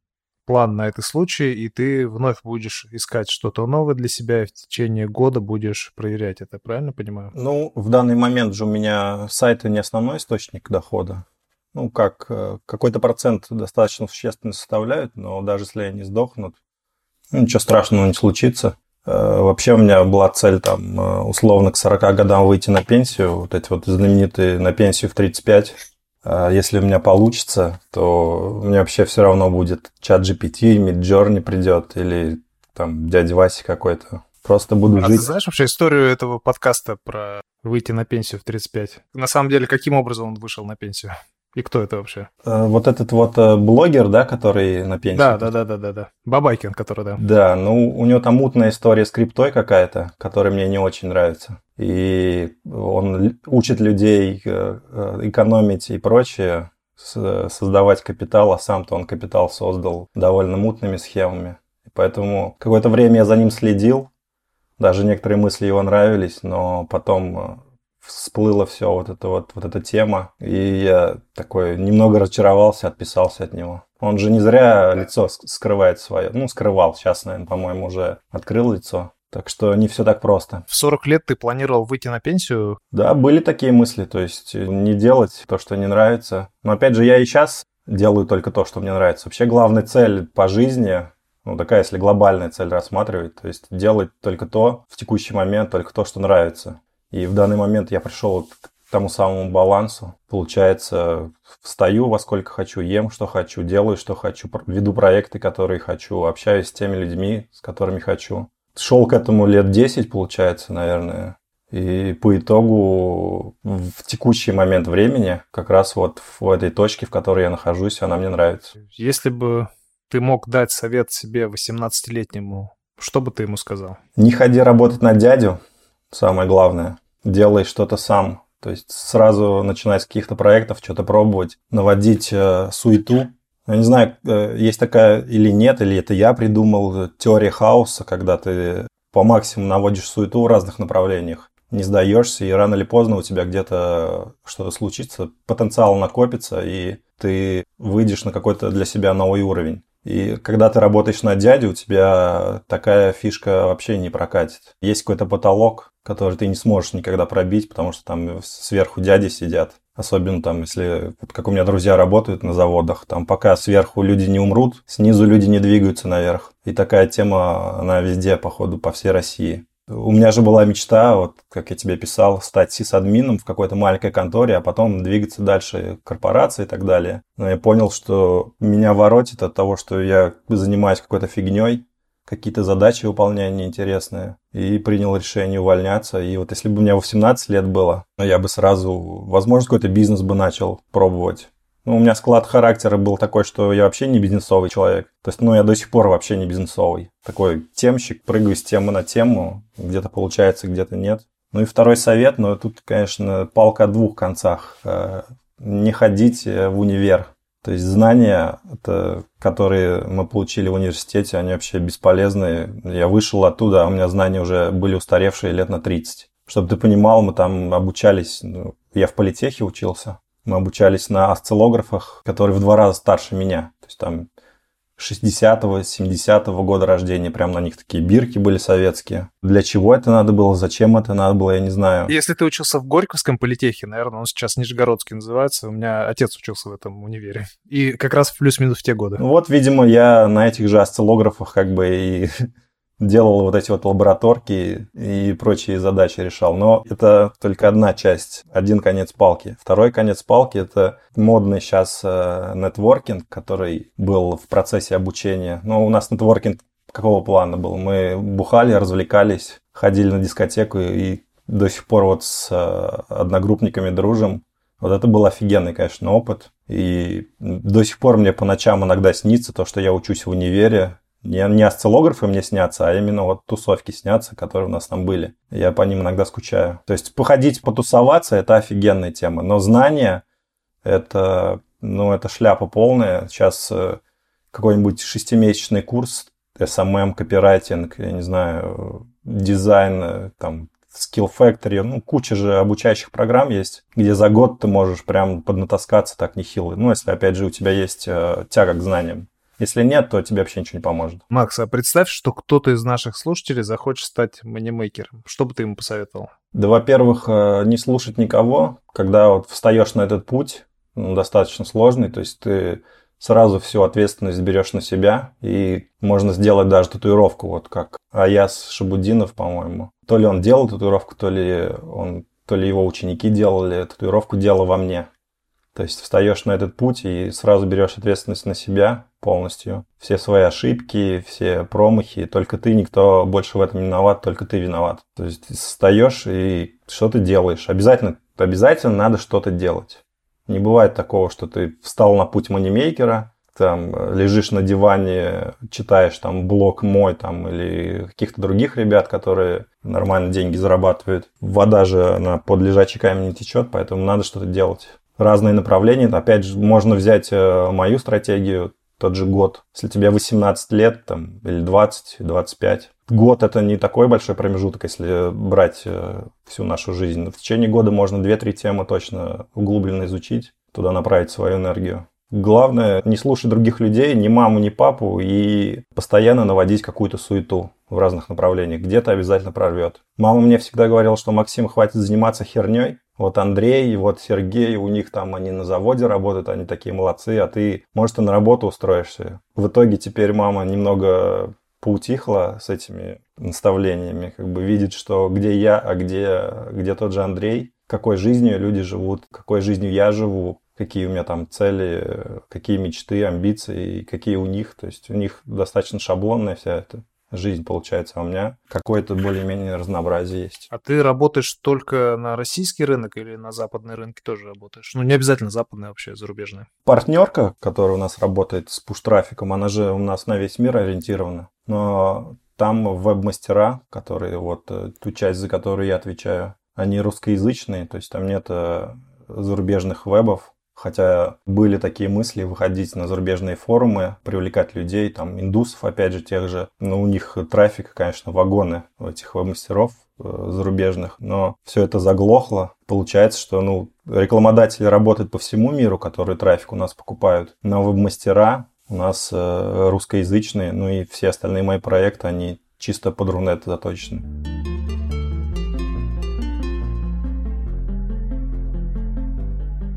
план на этот случай, и ты вновь будешь искать что-то новое для себя, и в течение года будешь проверять это, правильно понимаю? Ну, в данный момент же у меня сайты не основной источник дохода. Ну, как э, какой-то процент достаточно существенно составляют, но даже если они сдохнут, ну, ничего страшного не случится. Э, вообще у меня была цель там э, условно к 40 годам выйти на пенсию, вот эти вот знаменитые на пенсию в 35 а если у меня получится, то меня вообще все равно будет чат GPT, Midjourney придет или там дядя Вася какой-то. Просто буду а жить. ты знаешь вообще историю этого подкаста про выйти на пенсию в 35? На самом деле, каким образом он вышел на пенсию? И кто это вообще? Э, вот этот вот э, блогер, да, который на пенсии. Да, да, да, да, да, да. Бабайкин, который, да. Да, ну у него там мутная история с криптой какая-то, которая мне не очень нравится. И он учит людей э, экономить и прочее, создавать капитал, а сам-то он капитал создал довольно мутными схемами. Поэтому какое-то время я за ним следил, даже некоторые мысли его нравились, но потом всплыла все вот эта вот, вот эта тема, и я такой немного разочаровался, отписался от него. Он же не зря лицо скрывает свое. Ну, скрывал. Сейчас, наверное, по-моему, уже открыл лицо. Так что не все так просто. В 40 лет ты планировал выйти на пенсию? Да, были такие мысли. То есть не делать то, что не нравится. Но опять же, я и сейчас делаю только то, что мне нравится. Вообще главная цель по жизни, ну такая, если глобальная цель рассматривать, то есть делать только то в текущий момент, только то, что нравится. И в данный момент я пришел к тому самому балансу. Получается, встаю во сколько хочу, ем что хочу, делаю что хочу, веду проекты, которые хочу, общаюсь с теми людьми, с которыми хочу. Шел к этому лет 10, получается, наверное. И по итогу в текущий момент времени, как раз вот в этой точке, в которой я нахожусь, она мне нравится. Если бы ты мог дать совет себе 18-летнему, что бы ты ему сказал? Не ходи работать на дядю, самое главное. Делай что-то сам. То есть сразу начинать с каких-то проектов, что-то пробовать, наводить э, суету. Я не знаю, э, есть такая или нет, или это я придумал, э, теория хаоса, когда ты по максимуму наводишь суету в разных направлениях, не сдаешься, и рано или поздно у тебя где-то что-то случится, потенциал накопится, и ты выйдешь на какой-то для себя новый уровень. И когда ты работаешь на дядю, у тебя такая фишка вообще не прокатит. Есть какой-то потолок, который ты не сможешь никогда пробить, потому что там сверху дяди сидят. Особенно там, если, вот как у меня друзья работают на заводах, там пока сверху люди не умрут, снизу люди не двигаются наверх. И такая тема, она везде, походу, по всей России. У меня же была мечта, вот как я тебе писал, стать сисадмином в какой-то маленькой конторе, а потом двигаться дальше корпорации и так далее. Но я понял, что меня воротит от того, что я занимаюсь какой-то фигней, какие-то задачи выполняю неинтересные, и принял решение увольняться. И вот если бы у меня 18 лет было, я бы сразу, возможно, какой-то бизнес бы начал пробовать. Ну, у меня склад характера был такой, что я вообще не бизнесовый человек. То есть, ну, я до сих пор вообще не бизнесовый. Такой темщик, прыгаю с темы на тему. Где-то получается, где-то нет. Ну и второй совет, но ну, тут, конечно, палка о двух концах. Э, не ходить в универ. То есть знания, это, которые мы получили в университете, они вообще бесполезные. Я вышел оттуда, а у меня знания уже были устаревшие лет на 30. Чтобы ты понимал, мы там обучались, ну, я в политехе учился, мы обучались на осциллографах, которые в два раза старше меня. То есть там 60-го, 70-го года рождения, прям на них такие бирки были советские. Для чего это надо было, зачем это надо было, я не знаю. Если ты учился в Горьковском политехе, наверное, он сейчас Нижегородский называется, у меня отец учился в этом универе. И как раз плюс-минус в те годы. Ну вот, видимо, я на этих же осциллографах как бы и делал вот эти вот лабораторки и прочие задачи решал. Но это только одна часть, один конец палки. Второй конец палки – это модный сейчас э, нетворкинг, который был в процессе обучения. Но у нас нетворкинг какого плана был? Мы бухали, развлекались, ходили на дискотеку и до сих пор вот с э, одногруппниками дружим. Вот это был офигенный, конечно, опыт. И до сих пор мне по ночам иногда снится то, что я учусь в универе, не, не осциллографы мне снятся, а именно вот тусовки снятся, которые у нас там были. Я по ним иногда скучаю. То есть походить, потусоваться – это офигенная тема. Но знания – это, ну, это шляпа полная. Сейчас э, какой-нибудь шестимесячный курс SMM, копирайтинг, я не знаю, дизайн, э, там, Skill Factory, ну, куча же обучающих программ есть, где за год ты можешь прям поднатаскаться так нехило. Ну, если, опять же, у тебя есть э, тяга к знаниям. Если нет, то тебе вообще ничего не поможет. Макс, а представь, что кто-то из наших слушателей захочет стать манимейкером. Что бы ты ему посоветовал? Да, во-первых, э, не слушать никого. Когда вот встаешь на этот путь, ну, достаточно сложный, то есть ты сразу всю ответственность берешь на себя, и можно сделать даже татуировку, вот как Аяс Шабудинов, по-моему. То ли он делал татуировку, то ли, он, то ли его ученики делали татуировку «Дело во мне». То есть встаешь на этот путь и сразу берешь ответственность на себя полностью. Все свои ошибки, все промахи, только ты, никто больше в этом не виноват, только ты виноват. То есть встаешь и что ты делаешь. Обязательно, обязательно надо что-то делать. Не бывает такого, что ты встал на путь манимейкера, там лежишь на диване, читаешь там блог мой там или каких-то других ребят, которые нормально деньги зарабатывают. Вода же она под лежачий камень не течет, поэтому надо что-то делать. Разные направления. Опять же, можно взять э, мою стратегию, тот же год. Если тебе 18 лет там, или 20, 25, Год это не такой большой промежуток, если брать э, всю нашу жизнь. В течение года можно 2-3 темы точно углубленно изучить, туда направить свою энергию. Главное, не слушать других людей, ни маму, ни папу, и постоянно наводить какую-то суету в разных направлениях. Где-то обязательно прорвет. Мама мне всегда говорила, что Максим, хватит заниматься херней. Вот Андрей, вот Сергей, у них там они на заводе работают, они такие молодцы, а ты, может, и на работу устроишься. В итоге теперь мама немного поутихла с этими наставлениями, как бы видит, что где я, а где, где тот же Андрей, какой жизнью люди живут, какой жизнью я живу, какие у меня там цели, какие мечты, амбиции, какие у них. То есть у них достаточно шаблонная вся эта жизнь получается, а у меня какое-то более-менее разнообразие есть. А ты работаешь только на российский рынок или на западные рынки тоже работаешь? Ну, не обязательно западные вообще, зарубежные. Партнерка, которая у нас работает с пуш-трафиком, она же у нас на весь мир ориентирована. Но там веб-мастера, которые вот э, ту часть, за которую я отвечаю, они русскоязычные, то есть там нет зарубежных вебов, Хотя были такие мысли выходить на зарубежные форумы, привлекать людей, там, индусов, опять же, тех же. Но у них трафик, конечно, вагоны этих веб-мастеров э, зарубежных, но все это заглохло. Получается, что ну, рекламодатели работают по всему миру, которые трафик у нас покупают, но веб-мастера у нас э, русскоязычные, ну и все остальные мои проекты, они чисто под Рунет заточены.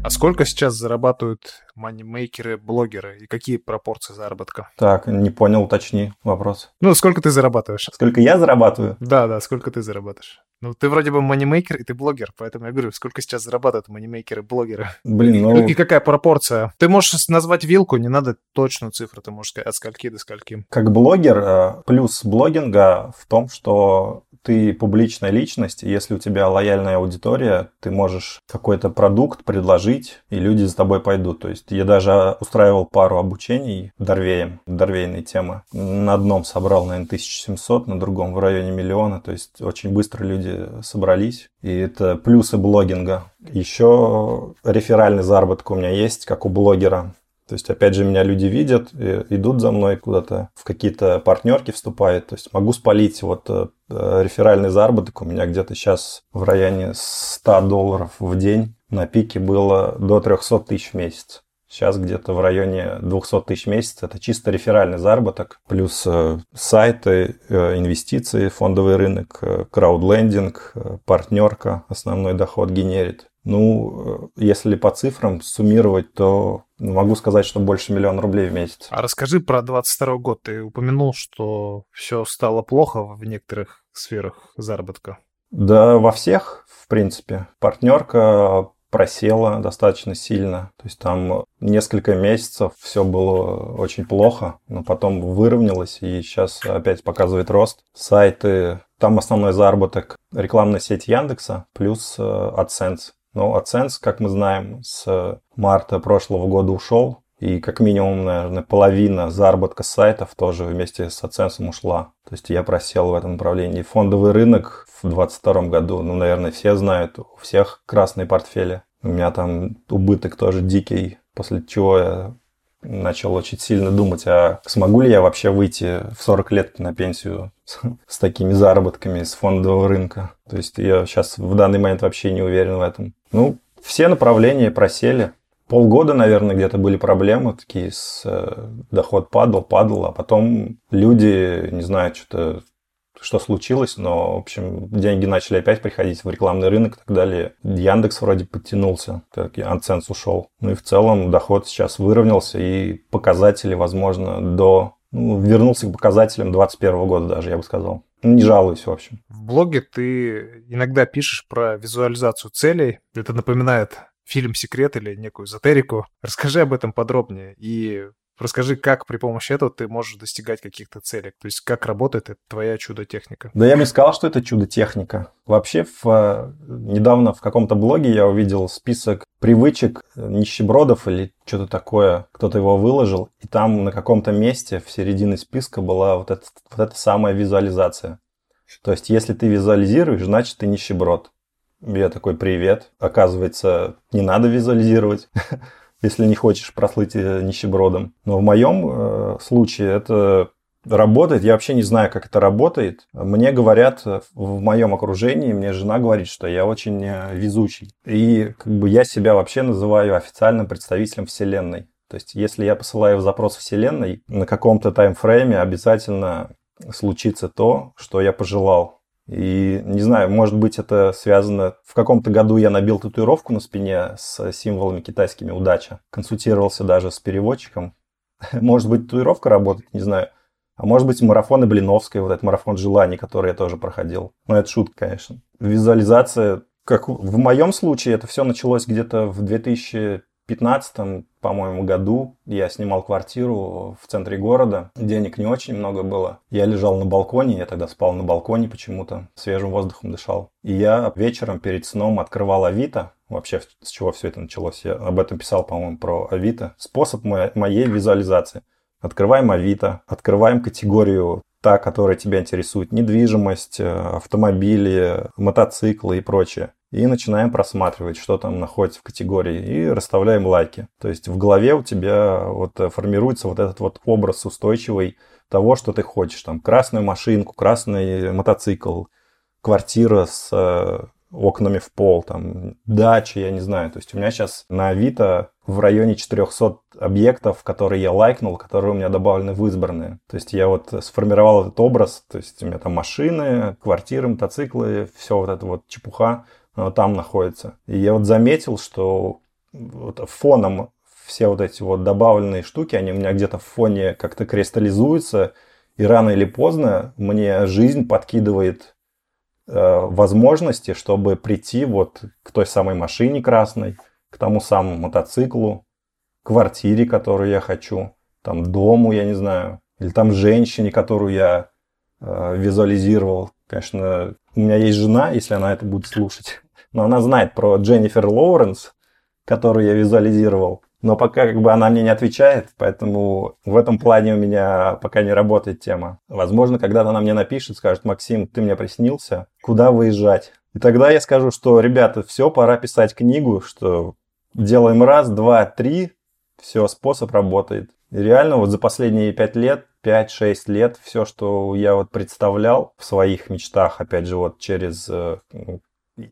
А сколько сейчас зарабатывают манимейкеры, блогеры и какие пропорции заработка? Так, не понял, уточни вопрос. Ну, сколько ты зарабатываешь? Сколько я зарабатываю? Да, да, сколько ты зарабатываешь? Ну, ты вроде бы манимейкер, и ты блогер, поэтому я говорю, сколько сейчас зарабатывают манимейкеры, блогеры? Блин, ну... И какая пропорция? Ты можешь назвать вилку, не надо точную цифру, ты можешь сказать от скольки до скольки. Как блогер, э, плюс блогинга в том, что ты публичная личность, и если у тебя лояльная аудитория, ты можешь какой-то продукт предложить, и люди за тобой пойдут. То есть я даже устраивал пару обучений Дорвеем, Дорвейной темы. На одном собрал, наверное, 1700, на другом в районе миллиона. То есть очень быстро люди собрались. И это плюсы блогинга. Еще реферальный заработок у меня есть, как у блогера. То есть, опять же, меня люди видят, идут за мной куда-то, в какие-то партнерки вступают. То есть, могу спалить вот э, реферальный заработок у меня где-то сейчас в районе 100 долларов в день. На пике было до 300 тысяч в месяц. Сейчас где-то в районе 200 тысяч в месяц. Это чисто реферальный заработок. Плюс э, сайты, э, инвестиции, фондовый рынок, краудлендинг, партнерка основной доход генерит. Ну, если по цифрам суммировать, то могу сказать, что больше миллиона рублей в месяц. А расскажи про 22 год. Ты упомянул, что все стало плохо в некоторых сферах заработка. Да, во всех, в принципе. Партнерка просела достаточно сильно. То есть там несколько месяцев все было очень плохо, но потом выровнялось и сейчас опять показывает рост. Сайты, там основной заработок рекламная сеть Яндекса плюс э, AdSense. Но AdSense, как мы знаем, с марта прошлого года ушел. И как минимум, наверное, половина заработка сайтов тоже вместе с AdSense ушла. То есть я просел в этом направлении. Фондовый рынок в 2022 году, ну, наверное, все знают, у всех красные портфели. У меня там убыток тоже дикий, после чего я начал очень сильно думать, а смогу ли я вообще выйти в 40 лет на пенсию с, с такими заработками с фондового рынка. То есть я сейчас в данный момент вообще не уверен в этом. Ну, все направления просели. Полгода, наверное, где-то были проблемы такие, с, э, доход падал, падал, а потом люди, не знаю, что-то что случилось, но, в общем, деньги начали опять приходить в рекламный рынок и так далее. Яндекс вроде подтянулся, так и Ансенс ушел. Ну и в целом доход сейчас выровнялся, и показатели, возможно, до... Ну, вернулся к показателям 2021 года даже, я бы сказал. Не жалуюсь, в общем. В блоге ты иногда пишешь про визуализацию целей. Это напоминает фильм «Секрет» или некую эзотерику. Расскажи об этом подробнее и Расскажи, как при помощи этого ты можешь достигать каких-то целей. То есть, как работает эта твоя чудо-техника. Да я бы сказал, что это чудо-техника. Вообще, в, э, недавно в каком-то блоге я увидел список привычек нищебродов или что-то такое. Кто-то его выложил, и там на каком-то месте в середине списка была вот, эта вот эта самая визуализация. То есть, если ты визуализируешь, значит, ты нищеброд. Я такой, привет. Оказывается, не надо визуализировать, если не хочешь прослыть э, нищебродом. Но в моем э, случае это работает. Я вообще не знаю, как это работает. Мне говорят в моем окружении, мне жена говорит, что я очень э, везучий. И как бы я себя вообще называю официальным представителем Вселенной. То есть, если я посылаю запрос Вселенной, на каком-то таймфрейме обязательно случится то, что я пожелал. И не знаю, может быть, это связано... В каком-то году я набил татуировку на спине с символами китайскими «Удача». Консультировался даже с переводчиком. Может быть, татуировка работает, не знаю. А может быть, марафоны Блиновской, вот этот марафон желаний, который я тоже проходил. Ну, это шутка, конечно. Визуализация, как в моем случае, это все началось где-то в 2000 2015, по-моему, году я снимал квартиру в центре города. Денег не очень много было. Я лежал на балконе, я тогда спал на балконе почему-то, свежим воздухом дышал. И я вечером перед сном открывал Авито. Вообще, с чего все это началось? Я об этом писал, по-моему, про Авито. Способ моей визуализации. Открываем Авито, открываем категорию та, которая тебя интересует, недвижимость, э, автомобили, мотоциклы и прочее и начинаем просматривать, что там находится в категории, и расставляем лайки. То есть в голове у тебя вот формируется вот этот вот образ устойчивый того, что ты хочешь. Там красную машинку, красный мотоцикл, квартира с э, окнами в пол, там дача, я не знаю. То есть у меня сейчас на Авито в районе 400 объектов, которые я лайкнул, которые у меня добавлены в избранные. То есть я вот сформировал этот образ, то есть у меня там машины, квартиры, мотоциклы, все вот это вот чепуха там находится. И я вот заметил, что вот фоном все вот эти вот добавленные штуки, они у меня где-то в фоне как-то кристаллизуются, и рано или поздно мне жизнь подкидывает э, возможности, чтобы прийти вот к той самой машине красной, к тому самому мотоциклу, квартире, которую я хочу, там дому, я не знаю, или там женщине, которую я э, визуализировал. Конечно, у меня есть жена, если она это будет слушать но она знает про Дженнифер Лоуренс, которую я визуализировал. Но пока как бы она мне не отвечает, поэтому в этом плане у меня пока не работает тема. Возможно, когда-то она мне напишет, скажет, Максим, ты мне приснился, куда выезжать? И тогда я скажу, что, ребята, все, пора писать книгу, что делаем раз, два, три, все, способ работает. И реально вот за последние пять лет 5-6 лет все, что я вот представлял в своих мечтах, опять же, вот через э,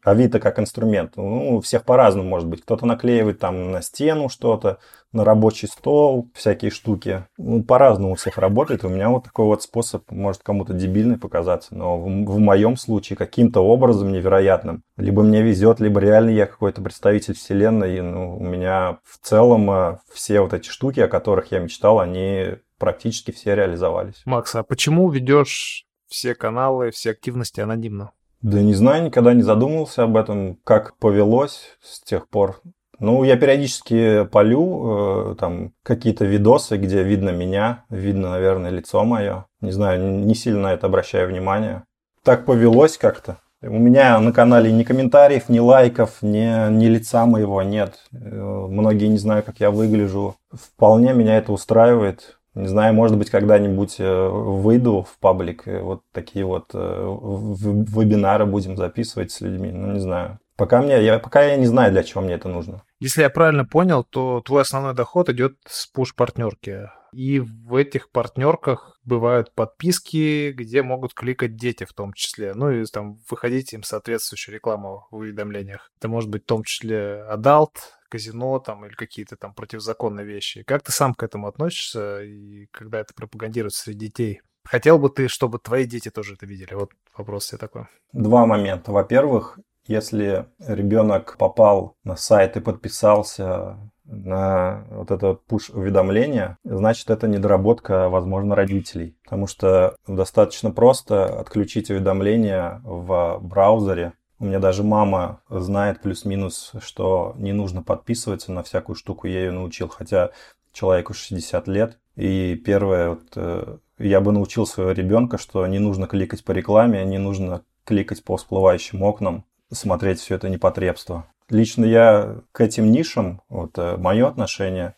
Авито как инструмент. Ну, у всех по-разному может быть. Кто-то наклеивает там на стену что-то, на рабочий стол, всякие штуки. Ну, по-разному у всех работает. У меня вот такой вот способ может кому-то дебильный показаться, но в, в моем случае каким-то образом невероятным. Либо мне везет, либо реально я какой-то представитель вселенной. И, ну, у меня в целом э, все вот эти штуки, о которых я мечтал, они практически все реализовались. Макс, а почему ведешь все каналы, все активности анонимно? Да не знаю, никогда не задумывался об этом, как повелось с тех пор. Ну, я периодически полю э, там какие-то видосы, где видно меня, видно, наверное, лицо мое. Не знаю, не сильно на это обращаю внимание. Так повелось как-то. У меня на канале ни комментариев, ни лайков, ни, ни лица моего нет. Э, многие не знают, как я выгляжу. Вполне меня это устраивает. Не знаю, может быть, когда-нибудь э, выйду в паблик, и вот такие вот э, вебинары будем записывать с людьми. Ну, не знаю. Пока, мне, я, пока я не знаю, для чего мне это нужно. Если я правильно понял, то твой основной доход идет с пуш-партнерки. И в этих партнерках бывают подписки, где могут кликать дети в том числе. Ну и там выходить им соответствующую рекламу в уведомлениях. Это может быть в том числе adult, казино там или какие-то там противозаконные вещи. Как ты сам к этому относишься и когда это пропагандируется среди детей? Хотел бы ты, чтобы твои дети тоже это видели? Вот вопрос тебе такой. Два момента. Во-первых, если ребенок попал на сайт и подписался на вот это push-уведомление, значит, это недоработка, возможно, родителей. Потому что достаточно просто отключить уведомления в браузере. У меня даже мама знает плюс-минус, что не нужно подписываться на всякую штуку, я ее научил, хотя человеку 60 лет. И первое, вот, э, я бы научил своего ребенка, что не нужно кликать по рекламе, не нужно кликать по всплывающим окнам, смотреть все это непотребство. Лично я к этим нишам, вот э, мое отношение,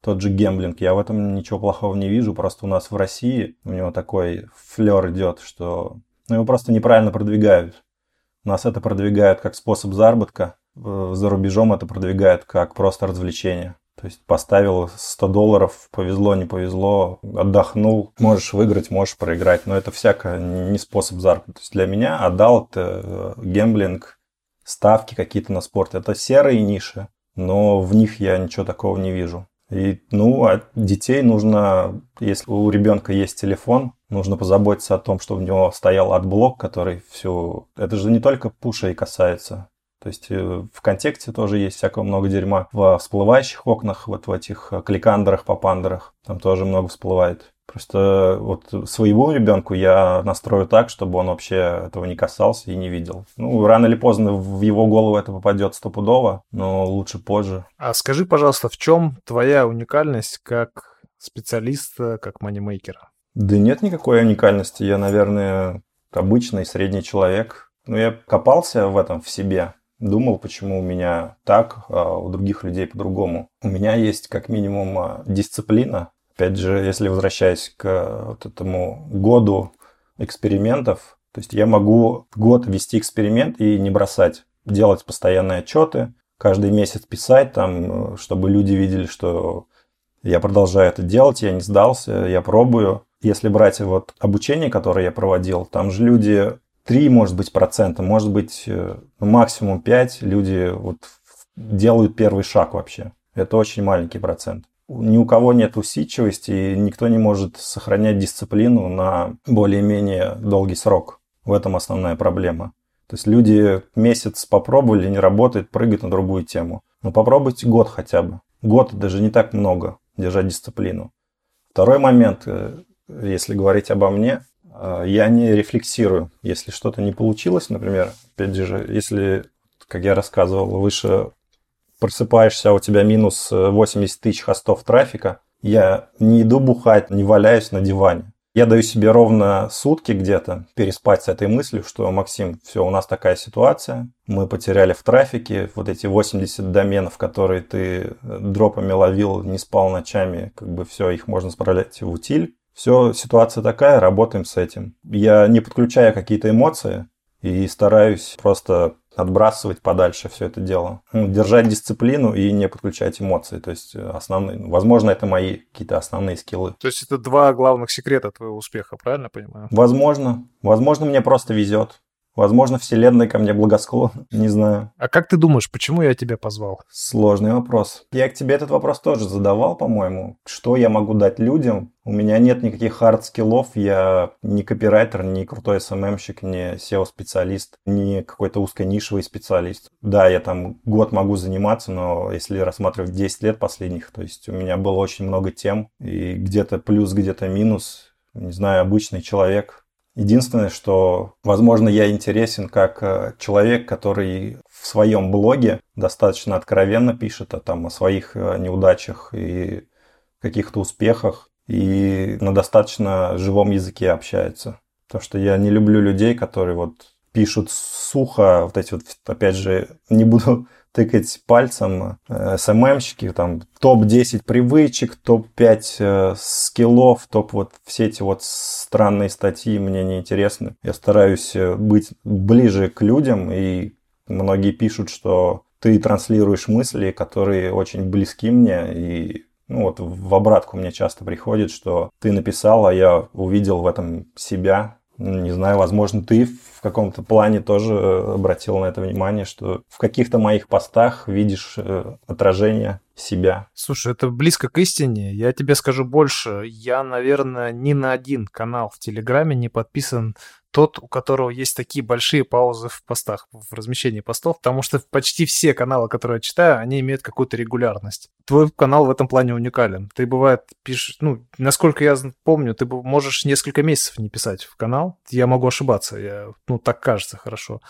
тот же гемблинг, я в этом ничего плохого не вижу, просто у нас в России у него такой флер идет, что ну, его просто неправильно продвигают. У нас это продвигают как способ заработка, за рубежом это продвигают как просто развлечение. То есть поставил 100 долларов, повезло, не повезло, отдохнул, можешь выиграть, можешь проиграть, но это всяко не способ заработка. То есть для меня отдал это э, гемблинг, ставки какие-то на спорт. Это серые ниши, но в них я ничего такого не вижу. И, ну, а детей нужно, если у ребенка есть телефон, нужно позаботиться о том, чтобы у него стоял AdBlock, который всю... Это же не только пуша и касается. То есть э, в контексте тоже есть всякого много дерьма. В всплывающих окнах, вот в этих э, кликандерах, попандерах, там тоже много всплывает. Просто вот своего ребенку я настрою так, чтобы он вообще этого не касался и не видел. Ну, рано или поздно в его голову это попадет стопудово, но лучше позже. А скажи, пожалуйста, в чем твоя уникальность как специалиста, как манимейкера? Да нет никакой уникальности. Я, наверное, обычный средний человек. Но я копался в этом в себе думал, почему у меня так, а у других людей по-другому. У меня есть как минимум а, дисциплина. Опять же, если возвращаясь к вот этому году экспериментов, то есть я могу год вести эксперимент и не бросать, делать постоянные отчеты, каждый месяц писать, там, чтобы люди видели, что я продолжаю это делать, я не сдался, я пробую. Если брать вот обучение, которое я проводил, там же люди 3, может быть, процента, может быть, э, максимум 5 люди вот делают первый шаг вообще. Это очень маленький процент. Ни у кого нет усидчивости, и никто не может сохранять дисциплину на более-менее долгий срок. В этом основная проблема. То есть люди месяц попробовали, не работает, прыгают на другую тему. Но попробуйте год хотя бы. Год даже не так много держать дисциплину. Второй момент, э, если говорить обо мне, а, я не рефлексирую. Если что-то не получилось, например, опять же, если, как я рассказывал, выше просыпаешься, а у тебя минус 80 тысяч хостов трафика, я не иду бухать, не валяюсь на диване. Я даю себе ровно сутки где-то переспать с этой мыслью, что, Максим, все, у нас такая ситуация, мы потеряли в трафике вот эти 80 доменов, которые ты дропами ловил, не спал ночами, как бы все, их можно справлять в утиль. Все, ситуация такая, работаем с этим. Я не подключаю какие-то эмоции и стараюсь просто отбрасывать подальше все это дело. Ну, держать дисциплину и не подключать эмоции. То есть э, основные, возможно, это мои какие-то основные скиллы. То есть это два главных секрета твоего успеха, правильно понимаю? Возможно. Возможно, мне просто везет. Возможно, Вселенная ко мне благосклонна, не знаю. А как ты думаешь, почему я тебя позвал? Сложный вопрос. Я к тебе этот вопрос тоже задавал, по-моему. Что я могу дать людям? У меня нет никаких хард-скиллов, я не копирайтер, не крутой СММщик, не SEO-специалист, не какой-то узконишевый специалист. Да, я там год могу заниматься, но если рассматривать 10 лет последних, то есть у меня было очень много тем, и где-то плюс, где-то минус, не знаю, обычный человек, Единственное, что, возможно, я интересен как э, человек, который в своем блоге достаточно откровенно пишет о, там, о своих э, неудачах и каких-то успехах, и на достаточно живом языке общается. Потому что я не люблю людей, которые вот пишут сухо, вот эти вот, опять же, не буду тыкать пальцем э, СММщики, там топ-10 привычек, топ-5 э, скиллов, топ вот все эти вот странные статьи мне не интересны. Я стараюсь э, быть ближе к людям, и многие пишут, что ты транслируешь мысли, которые очень близки мне, и ну вот в обратку мне часто приходит, что ты написал, а я увидел в этом себя, Не знаю, возможно, ты в каком-то плане тоже э, обратил на это внимание, что в каких-то моих постах видишь э, отражение себя. Слушай, это близко к истине. Я тебе скажу больше. Я, наверное, ни на один канал в Телеграме не подписан тот, у которого есть такие большие паузы в постах, в размещении постов, потому что почти все каналы, которые я читаю, они имеют какую-то регулярность. Твой канал в этом плане уникален. Ты, бывает, пишешь, ну, насколько я помню, ты можешь несколько месяцев не писать в канал. Я могу ошибаться, я, ну, так кажется хорошо.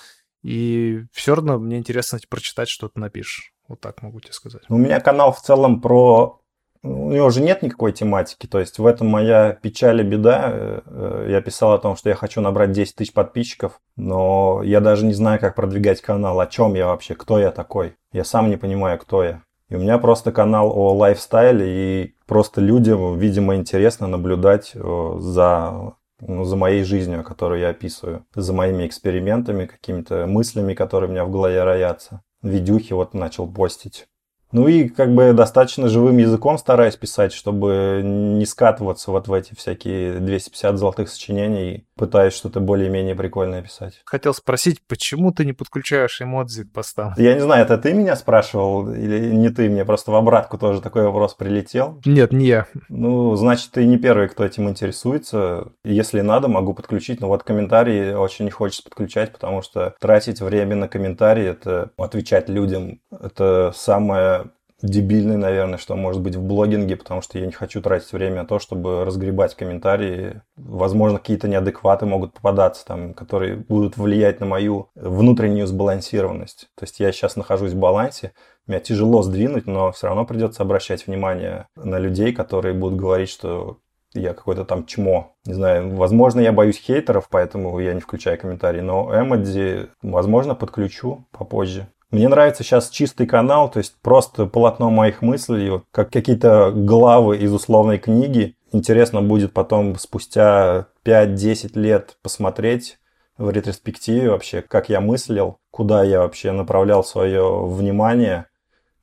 И все равно мне интересно прочитать, что ты напишешь. Вот так могу тебе сказать. У меня канал в целом про у него же нет никакой тематики, то есть в этом моя печаль и беда. Э, э, я писал о том, что я хочу набрать 10 тысяч подписчиков, но я даже не знаю, как продвигать канал, о чем я вообще, кто я такой. Я сам не понимаю, кто я. И у меня просто канал о лайфстайле, и просто людям, видимо, интересно наблюдать э, за, ну, за моей жизнью, которую я описываю, за моими экспериментами, какими-то мыслями, которые у меня в голове роятся. Видюхи вот начал постить. Ну и как бы достаточно живым языком стараюсь писать, чтобы не скатываться вот в эти всякие 250 золотых сочинений, пытаюсь что-то более-менее прикольное писать. Хотел спросить, почему ты не подключаешь эмодзи к постам? Я не знаю, это ты меня спрашивал или не ты? Мне просто в обратку тоже такой вопрос прилетел. Нет, не я. Ну, значит, ты не первый, кто этим интересуется. Если надо, могу подключить. Но вот комментарии очень не хочется подключать, потому что тратить время на комментарии, это отвечать людям, это самое дебильный, наверное, что может быть в блогинге, потому что я не хочу тратить время на то, чтобы разгребать комментарии. Возможно, какие-то неадекваты могут попадаться, там, которые будут влиять на мою внутреннюю сбалансированность. То есть я сейчас нахожусь в балансе, меня тяжело сдвинуть, но все равно придется обращать внимание на людей, которые будут говорить, что я какой-то там чмо. Не знаю, возможно, я боюсь хейтеров, поэтому я не включаю комментарии, но Эмодзи, возможно, подключу попозже. Мне нравится сейчас чистый канал, то есть просто полотно моих мыслей, как какие-то главы из условной книги. Интересно будет потом спустя 5-10 лет посмотреть в ретроспективе вообще, как я мыслил, куда я вообще направлял свое внимание.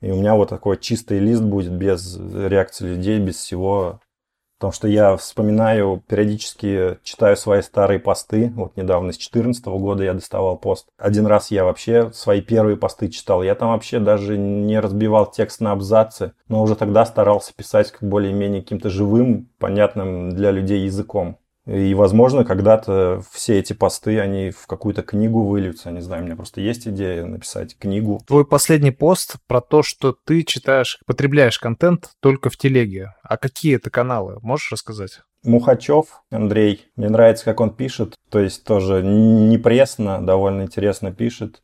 И у меня вот такой чистый лист будет без реакции людей, без всего. Потому что я вспоминаю, периодически читаю свои старые посты. Вот недавно, с 2014 года я доставал пост. Один раз я вообще свои первые посты читал. Я там вообще даже не разбивал текст на абзацы, но уже тогда старался писать более-менее каким-то живым, понятным для людей языком. И, возможно, когда-то все эти посты, они в какую-то книгу выльются. Не знаю, у меня просто есть идея написать книгу. Твой последний пост про то, что ты читаешь, потребляешь контент только в телеге. А какие это каналы? Можешь рассказать? Мухачев Андрей. Мне нравится, как он пишет. То есть тоже не пресно, довольно интересно пишет.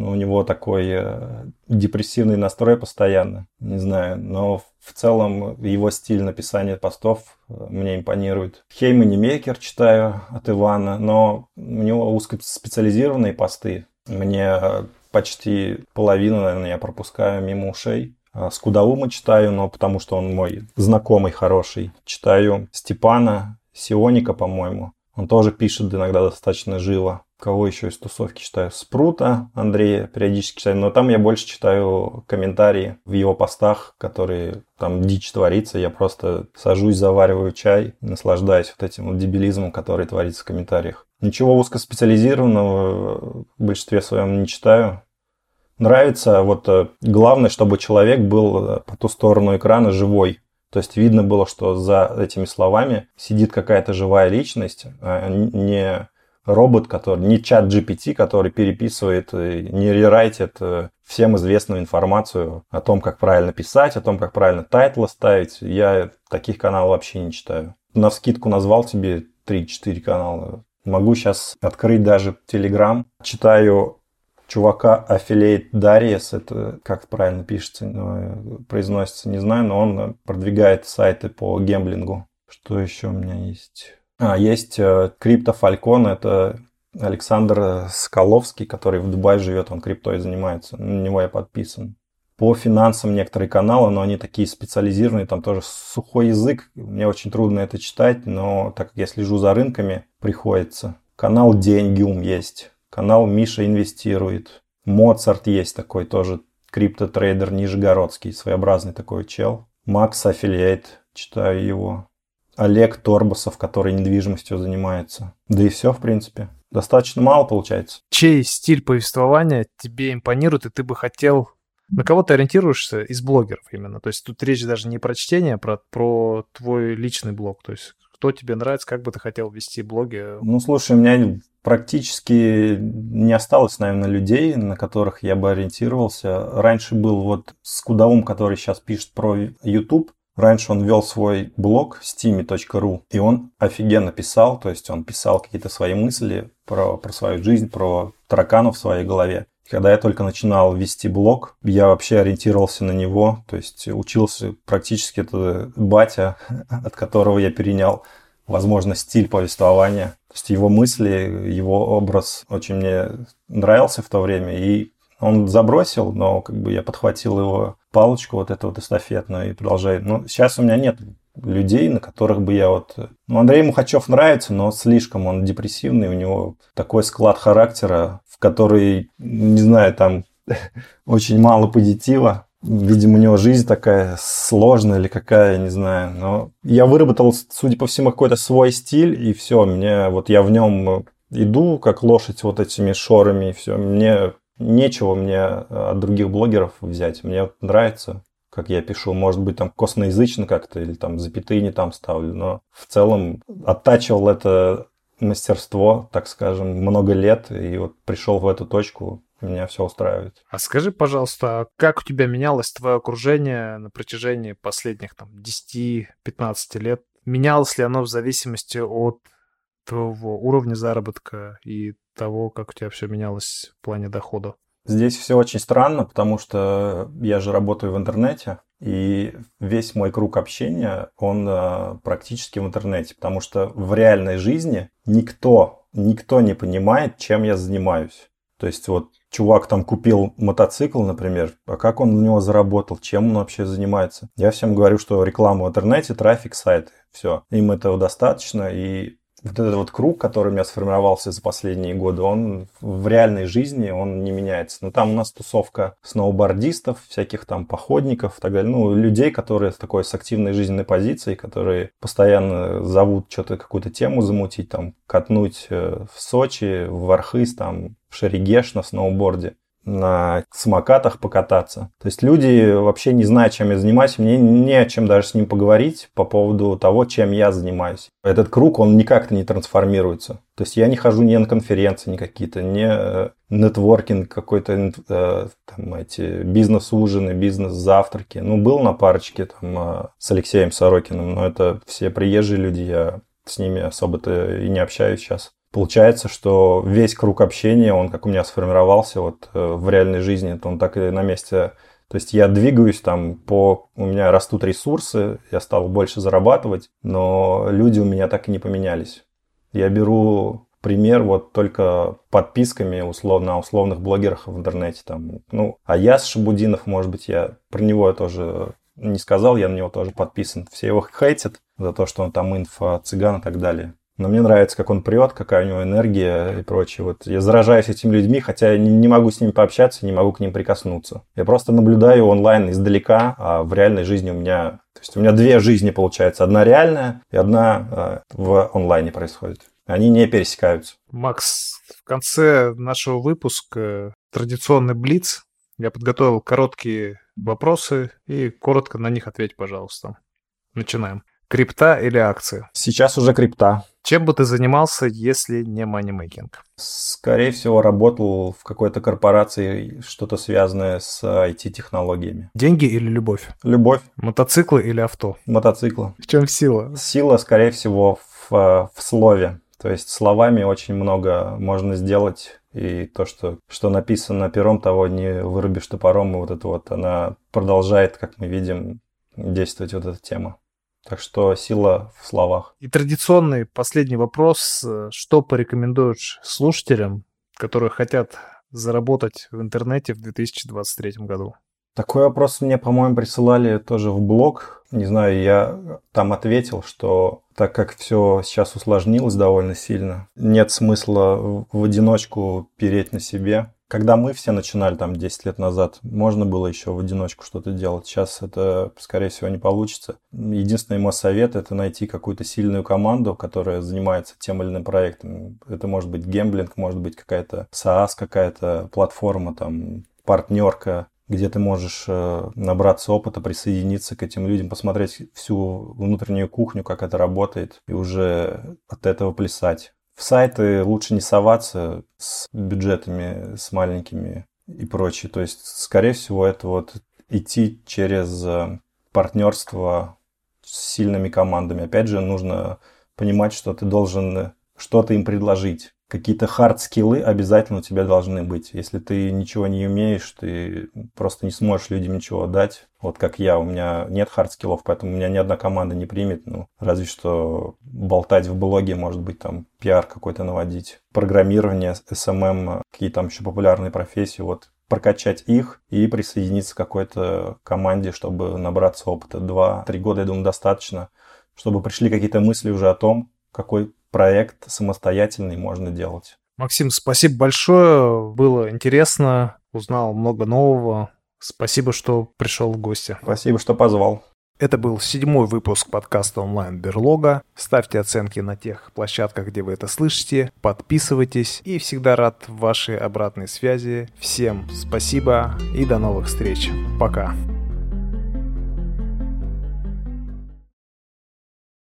Но у него такой э, депрессивный настрой постоянно. Не знаю, но в целом его стиль написания постов э, мне импонирует. Хеймани Мейкер читаю от Ивана, но у него узкоспециализированные посты. Мне э, почти половину, наверное, я пропускаю мимо ушей. Скудаума читаю, но потому что он мой знакомый хороший. Читаю Степана Сионика, по-моему. Он тоже пишет иногда достаточно живо. Кого еще из тусовки читаю? Спрута Андрея периодически читаю, но там я больше читаю комментарии в его постах, которые там дичь творится. Я просто сажусь, завариваю чай, наслаждаюсь вот этим вот дебилизмом, который творится в комментариях. Ничего узкоспециализированного в большинстве своем не читаю. Нравится вот э, главное, чтобы человек был э, по ту сторону экрана живой. То есть видно было, что за этими словами сидит какая-то живая личность, а не робот, который, не ChatGPT, который переписывает, не рерайтит э, всем известную информацию о том, как правильно писать, о том, как правильно тайтлы ставить. Я таких каналов вообще не читаю. Навскидку назвал тебе 3-4 канала. Могу сейчас открыть даже Telegram. Читаю чувака Affiliate Darius, это как правильно пишется, произносится, не знаю, но он продвигает сайты по гемблингу. Что еще у меня есть? А, есть Крипто Фалькон, это Александр Скаловский, который в Дубае живет, он криптой занимается, на него я подписан. По финансам некоторые каналы, но они такие специализированные, там тоже сухой язык, мне очень трудно это читать, но так как я слежу за рынками, приходится. Канал Деньгиум есть, канал Миша инвестирует. Моцарт есть такой тоже, криптотрейдер нижегородский, своеобразный такой чел. Макс Аффилиейт, читаю его. Олег Торбасов, который недвижимостью занимается. Да и все, в принципе. Достаточно мало получается. Чей стиль повествования тебе импонирует, и ты бы хотел на кого ты ориентируешься из блогеров именно? То есть тут речь даже не про чтение, а про, про твой личный блог. То есть кто тебе нравится, как бы ты хотел вести блоги? Ну, слушай, у меня практически не осталось, наверное, людей, на которых я бы ориентировался. Раньше был вот с Кудовым, который сейчас пишет про YouTube. Раньше он вел свой блог steamy.ru, и он офигенно писал, то есть он писал какие-то свои мысли про, про свою жизнь, про тараканов в своей голове. Когда я только начинал вести блог, я вообще ориентировался на него, то есть учился практически это батя, от которого я перенял, возможно, стиль повествования. То есть его мысли, его образ очень мне нравился в то время, и он забросил, но как бы я подхватил его палочку, вот эту вот эстафетную, и продолжаю. Но сейчас у меня нет людей, на которых бы я вот... Ну, Андрей Мухачев нравится, но слишком он депрессивный, у него такой склад характера, который, не знаю, там очень мало позитива. Видимо, у него жизнь такая сложная или какая, не знаю. Но я выработал, судя по всему, какой-то свой стиль, и все, мне вот я в нем иду, как лошадь вот этими шорами, и все. Мне нечего мне от других блогеров взять. Мне нравится, как я пишу. Может быть, там косноязычно как-то, или там запятые не там ставлю. Но в целом оттачивал это мастерство, так скажем, много лет, и вот пришел в эту точку, меня все устраивает. А скажи, пожалуйста, а как у тебя менялось твое окружение на протяжении последних там 10-15 лет? Менялось ли оно в зависимости от твоего уровня заработка и того, как у тебя все менялось в плане дохода? Здесь все очень странно, потому что я же работаю в интернете, и весь мой круг общения, он э, практически в интернете, потому что в реальной жизни никто, никто не понимает, чем я занимаюсь. То есть вот чувак там купил мотоцикл, например, а как он на него заработал, чем он вообще занимается. Я всем говорю, что реклама в интернете, трафик, сайты, все. Им этого достаточно, и вот этот вот круг, который у меня сформировался за последние годы, он в реальной жизни, он не меняется. Но там у нас тусовка сноубордистов, всяких там походников и так далее. Ну, людей, которые с такой с активной жизненной позицией, которые постоянно зовут что-то, какую-то тему замутить, там, катнуть э, в Сочи, в Архыз, там, в Шерегеш на сноуборде на самокатах покататься. То есть люди вообще не знают, чем я занимаюсь, мне не о чем даже с ним поговорить по поводу того, чем я занимаюсь. Этот круг, он никак-то не трансформируется. То есть я не хожу ни на конференции ни какие-то, э, нетворкинг какой-то, э, там эти бизнес-ужины, бизнес-завтраки. Ну, был на парочке там э, с Алексеем Сорокиным, но это все приезжие люди, я с ними особо-то и не общаюсь сейчас. Получается, что весь круг общения, он как у меня сформировался вот э, в реальной жизни, то он так и на месте. То есть я двигаюсь там по... У меня растут ресурсы, я стал больше зарабатывать, но люди у меня так и не поменялись. Я беру пример вот только подписками условно, условных блогерах в интернете. Там, ну, а я с Шабудинов, может быть, я про него я тоже не сказал, я на него тоже подписан. Все его хейтят за то, что он там инфо цыган и так далее. Но мне нравится, как он прет, какая у него энергия и прочее. Вот я заражаюсь этими людьми, хотя я не, могу с ними пообщаться, не могу к ним прикоснуться. Я просто наблюдаю онлайн издалека, а в реальной жизни у меня... То есть у меня две жизни получается. Одна реальная и одна э, в онлайне происходит. Они не пересекаются. Макс, в конце нашего выпуска традиционный блиц. Я подготовил короткие вопросы и коротко на них ответь, пожалуйста. Начинаем. Крипта или акции? Сейчас уже крипта. Чем бы ты занимался, если не манимейкинг? Скорее всего, работал в какой-то корпорации, что-то связанное с IT-технологиями. Деньги или любовь? Любовь. Мотоциклы или авто? Мотоциклы. В чем сила? Сила, скорее всего, в, в слове. То есть словами очень много можно сделать и то, что, что написано пером, того не вырубишь топором, и вот это вот она продолжает, как мы видим, действовать вот эта тема. Так что сила в словах. И традиционный последний вопрос. Что порекомендуешь слушателям, которые хотят заработать в интернете в 2023 году? Такой вопрос мне, по-моему, присылали тоже в блог. Не знаю, я там ответил, что так как все сейчас усложнилось довольно сильно, нет смысла в одиночку переть на себе. Когда мы все начинали там 10 лет назад, можно было еще в одиночку что-то делать. Сейчас это, скорее всего, не получится. Единственный мой совет – это найти какую-то сильную команду, которая занимается тем или иным проектом. Это может быть гемблинг, может быть какая-то SaaS, какая-то платформа, там, партнерка, где ты можешь э, набраться опыта, присоединиться к этим людям, посмотреть всю внутреннюю кухню, как это работает, и уже от этого плясать. В сайты лучше не соваться с бюджетами, с маленькими и прочее. То есть, скорее всего, это вот идти через э, партнерство с сильными командами. Опять же, нужно понимать, что ты должен что-то им предложить какие-то хард-скиллы обязательно у тебя должны быть. Если ты ничего не умеешь, ты просто не сможешь людям ничего дать. Вот как я, у меня нет хард-скиллов, поэтому меня ни одна команда не примет. Ну, разве что болтать в блоге, может быть, там пиар какой-то наводить. Программирование, SMM, какие там еще популярные профессии. Вот прокачать их и присоединиться к какой-то команде, чтобы набраться опыта. Два-три года, я думаю, достаточно, чтобы пришли какие-то мысли уже о том, какой проект самостоятельный можно делать. Максим, спасибо большое. Было интересно, узнал много нового. Спасибо, что пришел в гости. Спасибо, что позвал. Это был седьмой выпуск подкаста онлайн Берлога. Ставьте оценки на тех площадках, где вы это слышите. Подписывайтесь и всегда рад вашей обратной связи. Всем спасибо и до новых встреч. Пока.